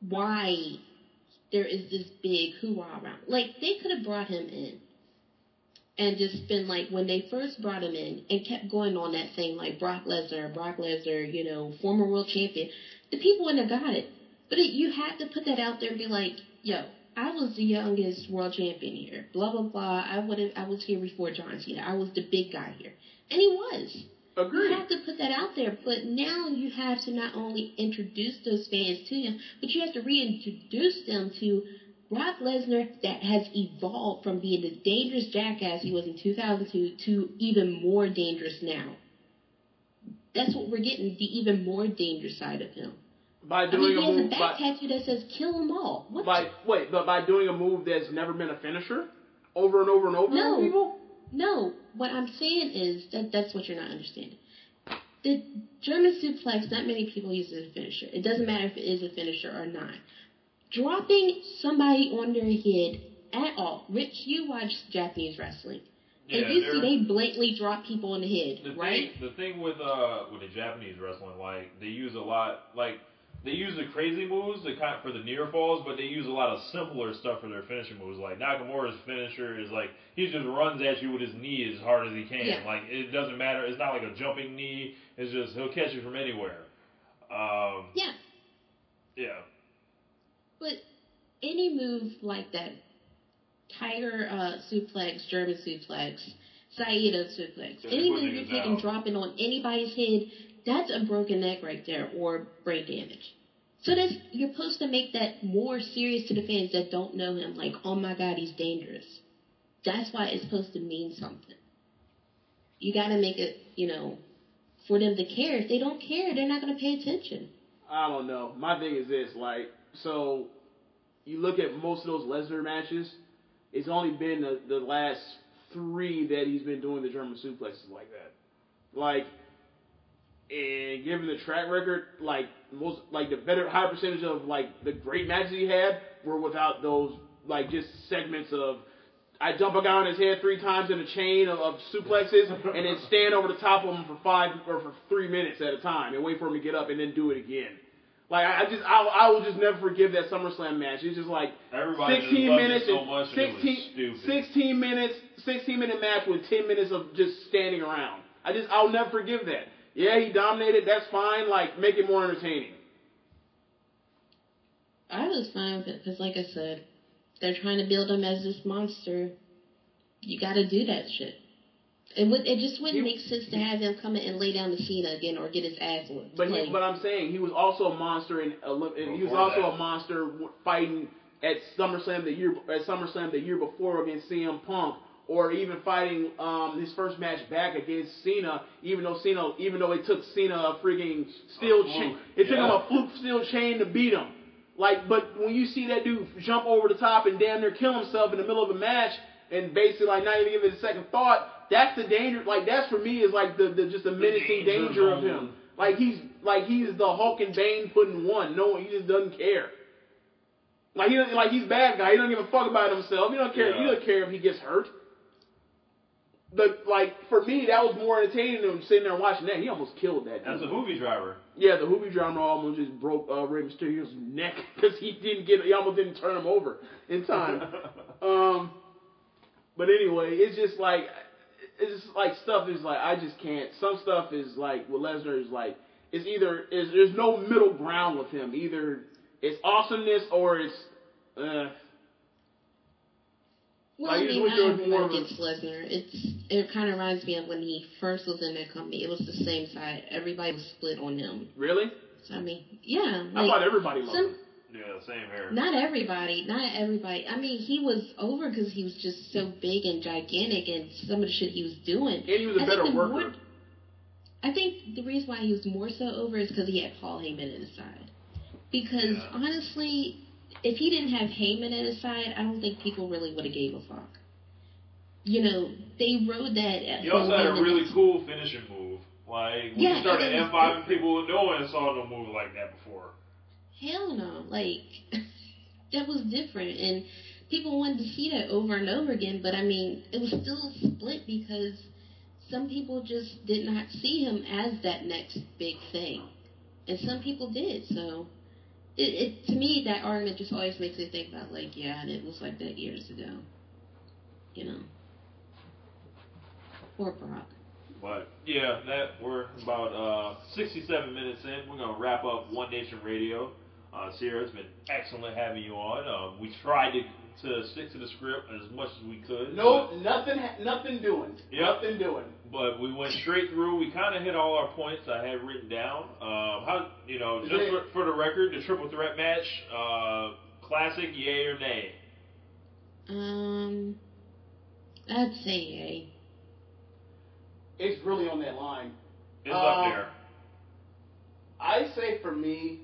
why there is this big hoorah around. Like, they could have brought him in and just been like, when they first brought him in and kept going on that thing, like Brock Lesnar, Brock Lesnar, you know, former world champion, the people wouldn't have got it. But it, you had to put that out there and be like, yo, I was the youngest world champion here. Blah blah blah. I would have. I was here before John Cena. I was the big guy here, and he was. Agreed. You have to put that out there, but now you have to not only introduce those fans to him, but you have to reintroduce them to Brock Lesnar that has evolved from being the dangerous jackass he was in 2002 to even more dangerous now. That's what we're getting, the even more dangerous side of him. By doing I mean, he a has a move, back by, tattoo that says "Kill them all." What? by wait, but by doing a move that's never been a finisher over and over and over No. people. No, what I'm saying is that that's what you're not understanding. The German suplex, not many people use it as a finisher. It doesn't matter if it is a finisher or not. Dropping somebody on their head at all. Rich, you watch Japanese wrestling. Yeah, and you see they're- blatantly drop people in the head, the right? Thing, the thing with uh with the Japanese wrestling, like they use a lot, like they use the crazy moves to kind of, for the near falls, but they use a lot of simpler stuff for their finishing moves. Like Nakamura's finisher is like he just runs at you with his knee as hard as he can. Yeah. Like it doesn't matter. It's not like a jumping knee. It's just he'll catch you from anywhere. Um, Yeah, yeah. But any move like that, Tiger uh, suplex, German suplex, Saito suplex, Yeah, any move you're niggas taking down. dropping on anybody's head, that's a broken neck right there or brain damage. So that's you're supposed to make that more serious to the fans that don't know him. Like, oh my God, he's dangerous. That's why it's supposed to mean something. You got to make it, you know, for them to care. If they don't care, they're not going to pay attention. I don't know. My thing is this, like, so you look at most of those Lesnar matches, it's only been the, the last three that he's been doing the German suplexes like that. Like, and given the track record, like most, like the better high percentage of like the great matches he had were without those like just segments of I dump a guy on his head three times in a chain of, of suplexes and then stand over the top of him for five or for three minutes at a time and wait for him to get up and then do it again. Like I, I just I, I will just never forgive that SummerSlam match. It's just like Everybody just 16 loved minutes it so and much, and it was 16, stupid. 16 minutes 16 minute match with 10 minutes of just standing around. I just I'll never forgive that. Yeah, he dominated. That's fine. Like make it more entertaining. I was fine with it because, like I said, they're trying to build him as this monster. You got to do that shit. It would. It just wouldn't He- make sense to have him come in and lay down to Cena again or get his ass whipped. But he, but I'm saying he was also a monster in Olymp- and he was also that. a monster fighting at SummerSlam the year at SummerSlam the year before against CM Punk, or even fighting um, his first match back against Cena. Even though Cena, even though it took Cena a freaking steel A chain, fluke, it took him a fluke steel chain to beat him. Like, but when you see that dude jump over the top and damn near kill himself in the middle of a match and basically like not even give it a second thought, that's the danger. Like that's for me is like the, the just the menacing danger danger of him. Like he's like he's the Hulk and Bane put in one. No, he just doesn't care. Like he like he's a bad guy. He don't give a fuck about himself. He don't care. He Yeah. doesn't care if he gets hurt. But like for me, that was more entertaining than sitting there watching that. He almost killed that. Dude. That's a movie driver. Yeah, the Hoopy drama almost just broke uh, Rey Mysterio's neck because he didn't get. He almost didn't turn him over in time. um, but anyway, it's just like it's just like stuff is like I just can't. Some stuff is like with Lesnar is like it's either is there's no middle ground with him. Either it's awesomeness or it's uh, well, I I mean, I have more against Lesnar. It's it kind of reminds me of when he first was in that company. It was the same side. Everybody was split on him. really. So I mean, yeah. I thought everybody loved some, him. Yeah, same here. Not everybody, not everybody. I mean, he was over because he was just so big and gigantic, and some of the shit he was doing. And he was a I better the worker. more- I think the reason why he was more so over is because he had Paul Heyman at his side. Because Yeah. honestly, if he didn't have Heyman at his side, I don't think people really would have gave a fuck. You know, they rode that. At He also had a really cool finishing move. Like when Yeah, you started and it was F5 and people no one saw no move like that before. Hell no. Like, that was different. And people wanted to see that over and over again, but I mean, it was still split because some people just did not see him as that next big thing. And some people did. So, it, it to me, that argument just always makes me think about, like, yeah, and it was like that years ago. You know? Poor Brock. But yeah, that we're about uh, 67 minutes in. We're gonna wrap up One Nation Radio. Uh, Sierra, it's been excellent having you on. Um, we tried to to stick to the script as much as we could. No, nothing, nothing doing. Yep. Nothing doing. but we went straight through. We kind of hit all our points I had written down. Um, how you know, just it- for, for the record, the triple threat match, uh, classic, yay or nay? Um, I'd say yay. It's really on that line. It's Uh, up there. I say for me,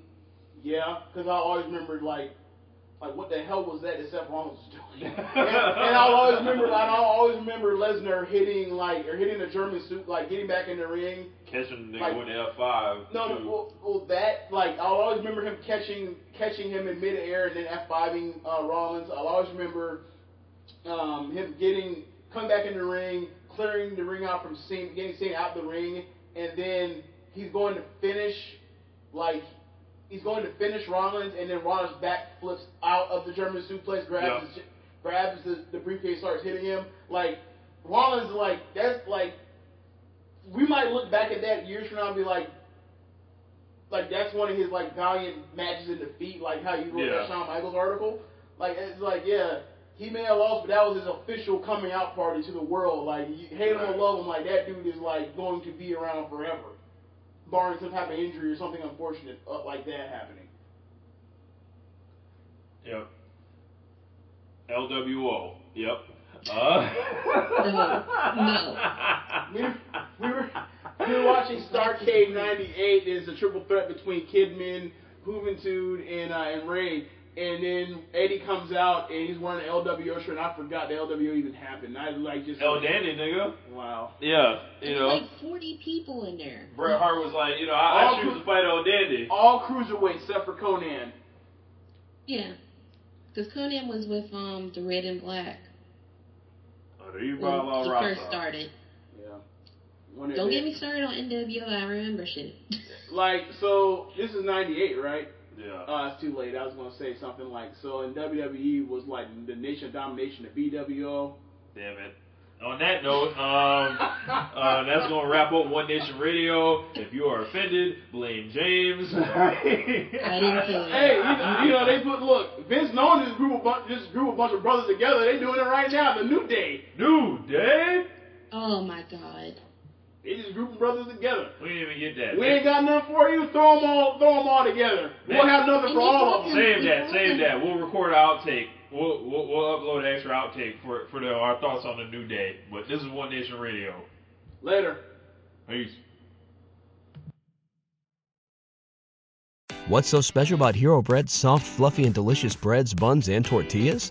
yeah, because I always remember like, like what the hell was that that Seth Rollins was doing? and, and I'll always remember, like, I'll always remember Lesnar hitting like or hitting the German suit, like getting back in the ring. Catching the nigga like- with the F5. No, no, well, well, that like I'll always remember him catching catching him in midair and then F5ing uh, Rollins. I'll always remember um, him getting coming back in the ring, clearing the ring out from Cena, getting Cena out of the ring, and then he's going to finish like he's going to finish Rollins, and then Rollins back flips out of the German suplex, grabs Yeah. his, grabs the, the briefcase, starts hitting him. Like Rollins, like that's like we might look back at that years from now and be like, like that's one of his like valiant matches in defeat, like how you wrote Yeah. that Shawn Michaels article. Like it's like yeah, he may have lost, but that was his official coming out party to the world. Like you hate him or love him, like that dude is like going to be around forever, barring some type of injury or something unfortunate uh, like that happening. Yep. LWO. Yep. Uh, no. We, we were we were watching Starcade '98. There's a triple threat between Kidman, Juventud, and uh, and Rey. And then Eddie comes out and he's wearing an LWO shirt. And I forgot the LWO even happened. I like just El Dandy, nigga. Wow. Yeah, you was know. like 40 people in there. Bret Hart was like, you know, I, All I choose cru- to fight El Dandy. All cruiserweights except for Konnan. Yeah. Because Konnan was with um the Red and Black Oh, you when brought Law he Rock first started. Yeah. When Don't get me started on NWO. I remember shit. Like so, this is '98, right? Yeah. Uh, it's too late. I was gonna say something like so. In WWE was like the Nation of Domination, the BWO. Damn it. On that note, um, uh, that's going to wrap up One Nation Radio. If you are offended, blame James. I didn't say that. Hey, you know, you know they put look. Vince known this group of bunch, this group of bunch of brothers together. They doing it right now. The New Day. New Day? Oh my god. They just grouping brothers together. We didn't even get that. We ain't got nothing for you. Throw them all. Throw them all together. We'll have nothing for all of them. Save that, save that. We'll record an outtake. We'll, we'll, we'll upload an extra outtake for for the, our thoughts on the New Day. But this is One Nation Radio. Later. Peace. What's so special about Hero Bread's soft, fluffy, and delicious breads, buns, and tortillas?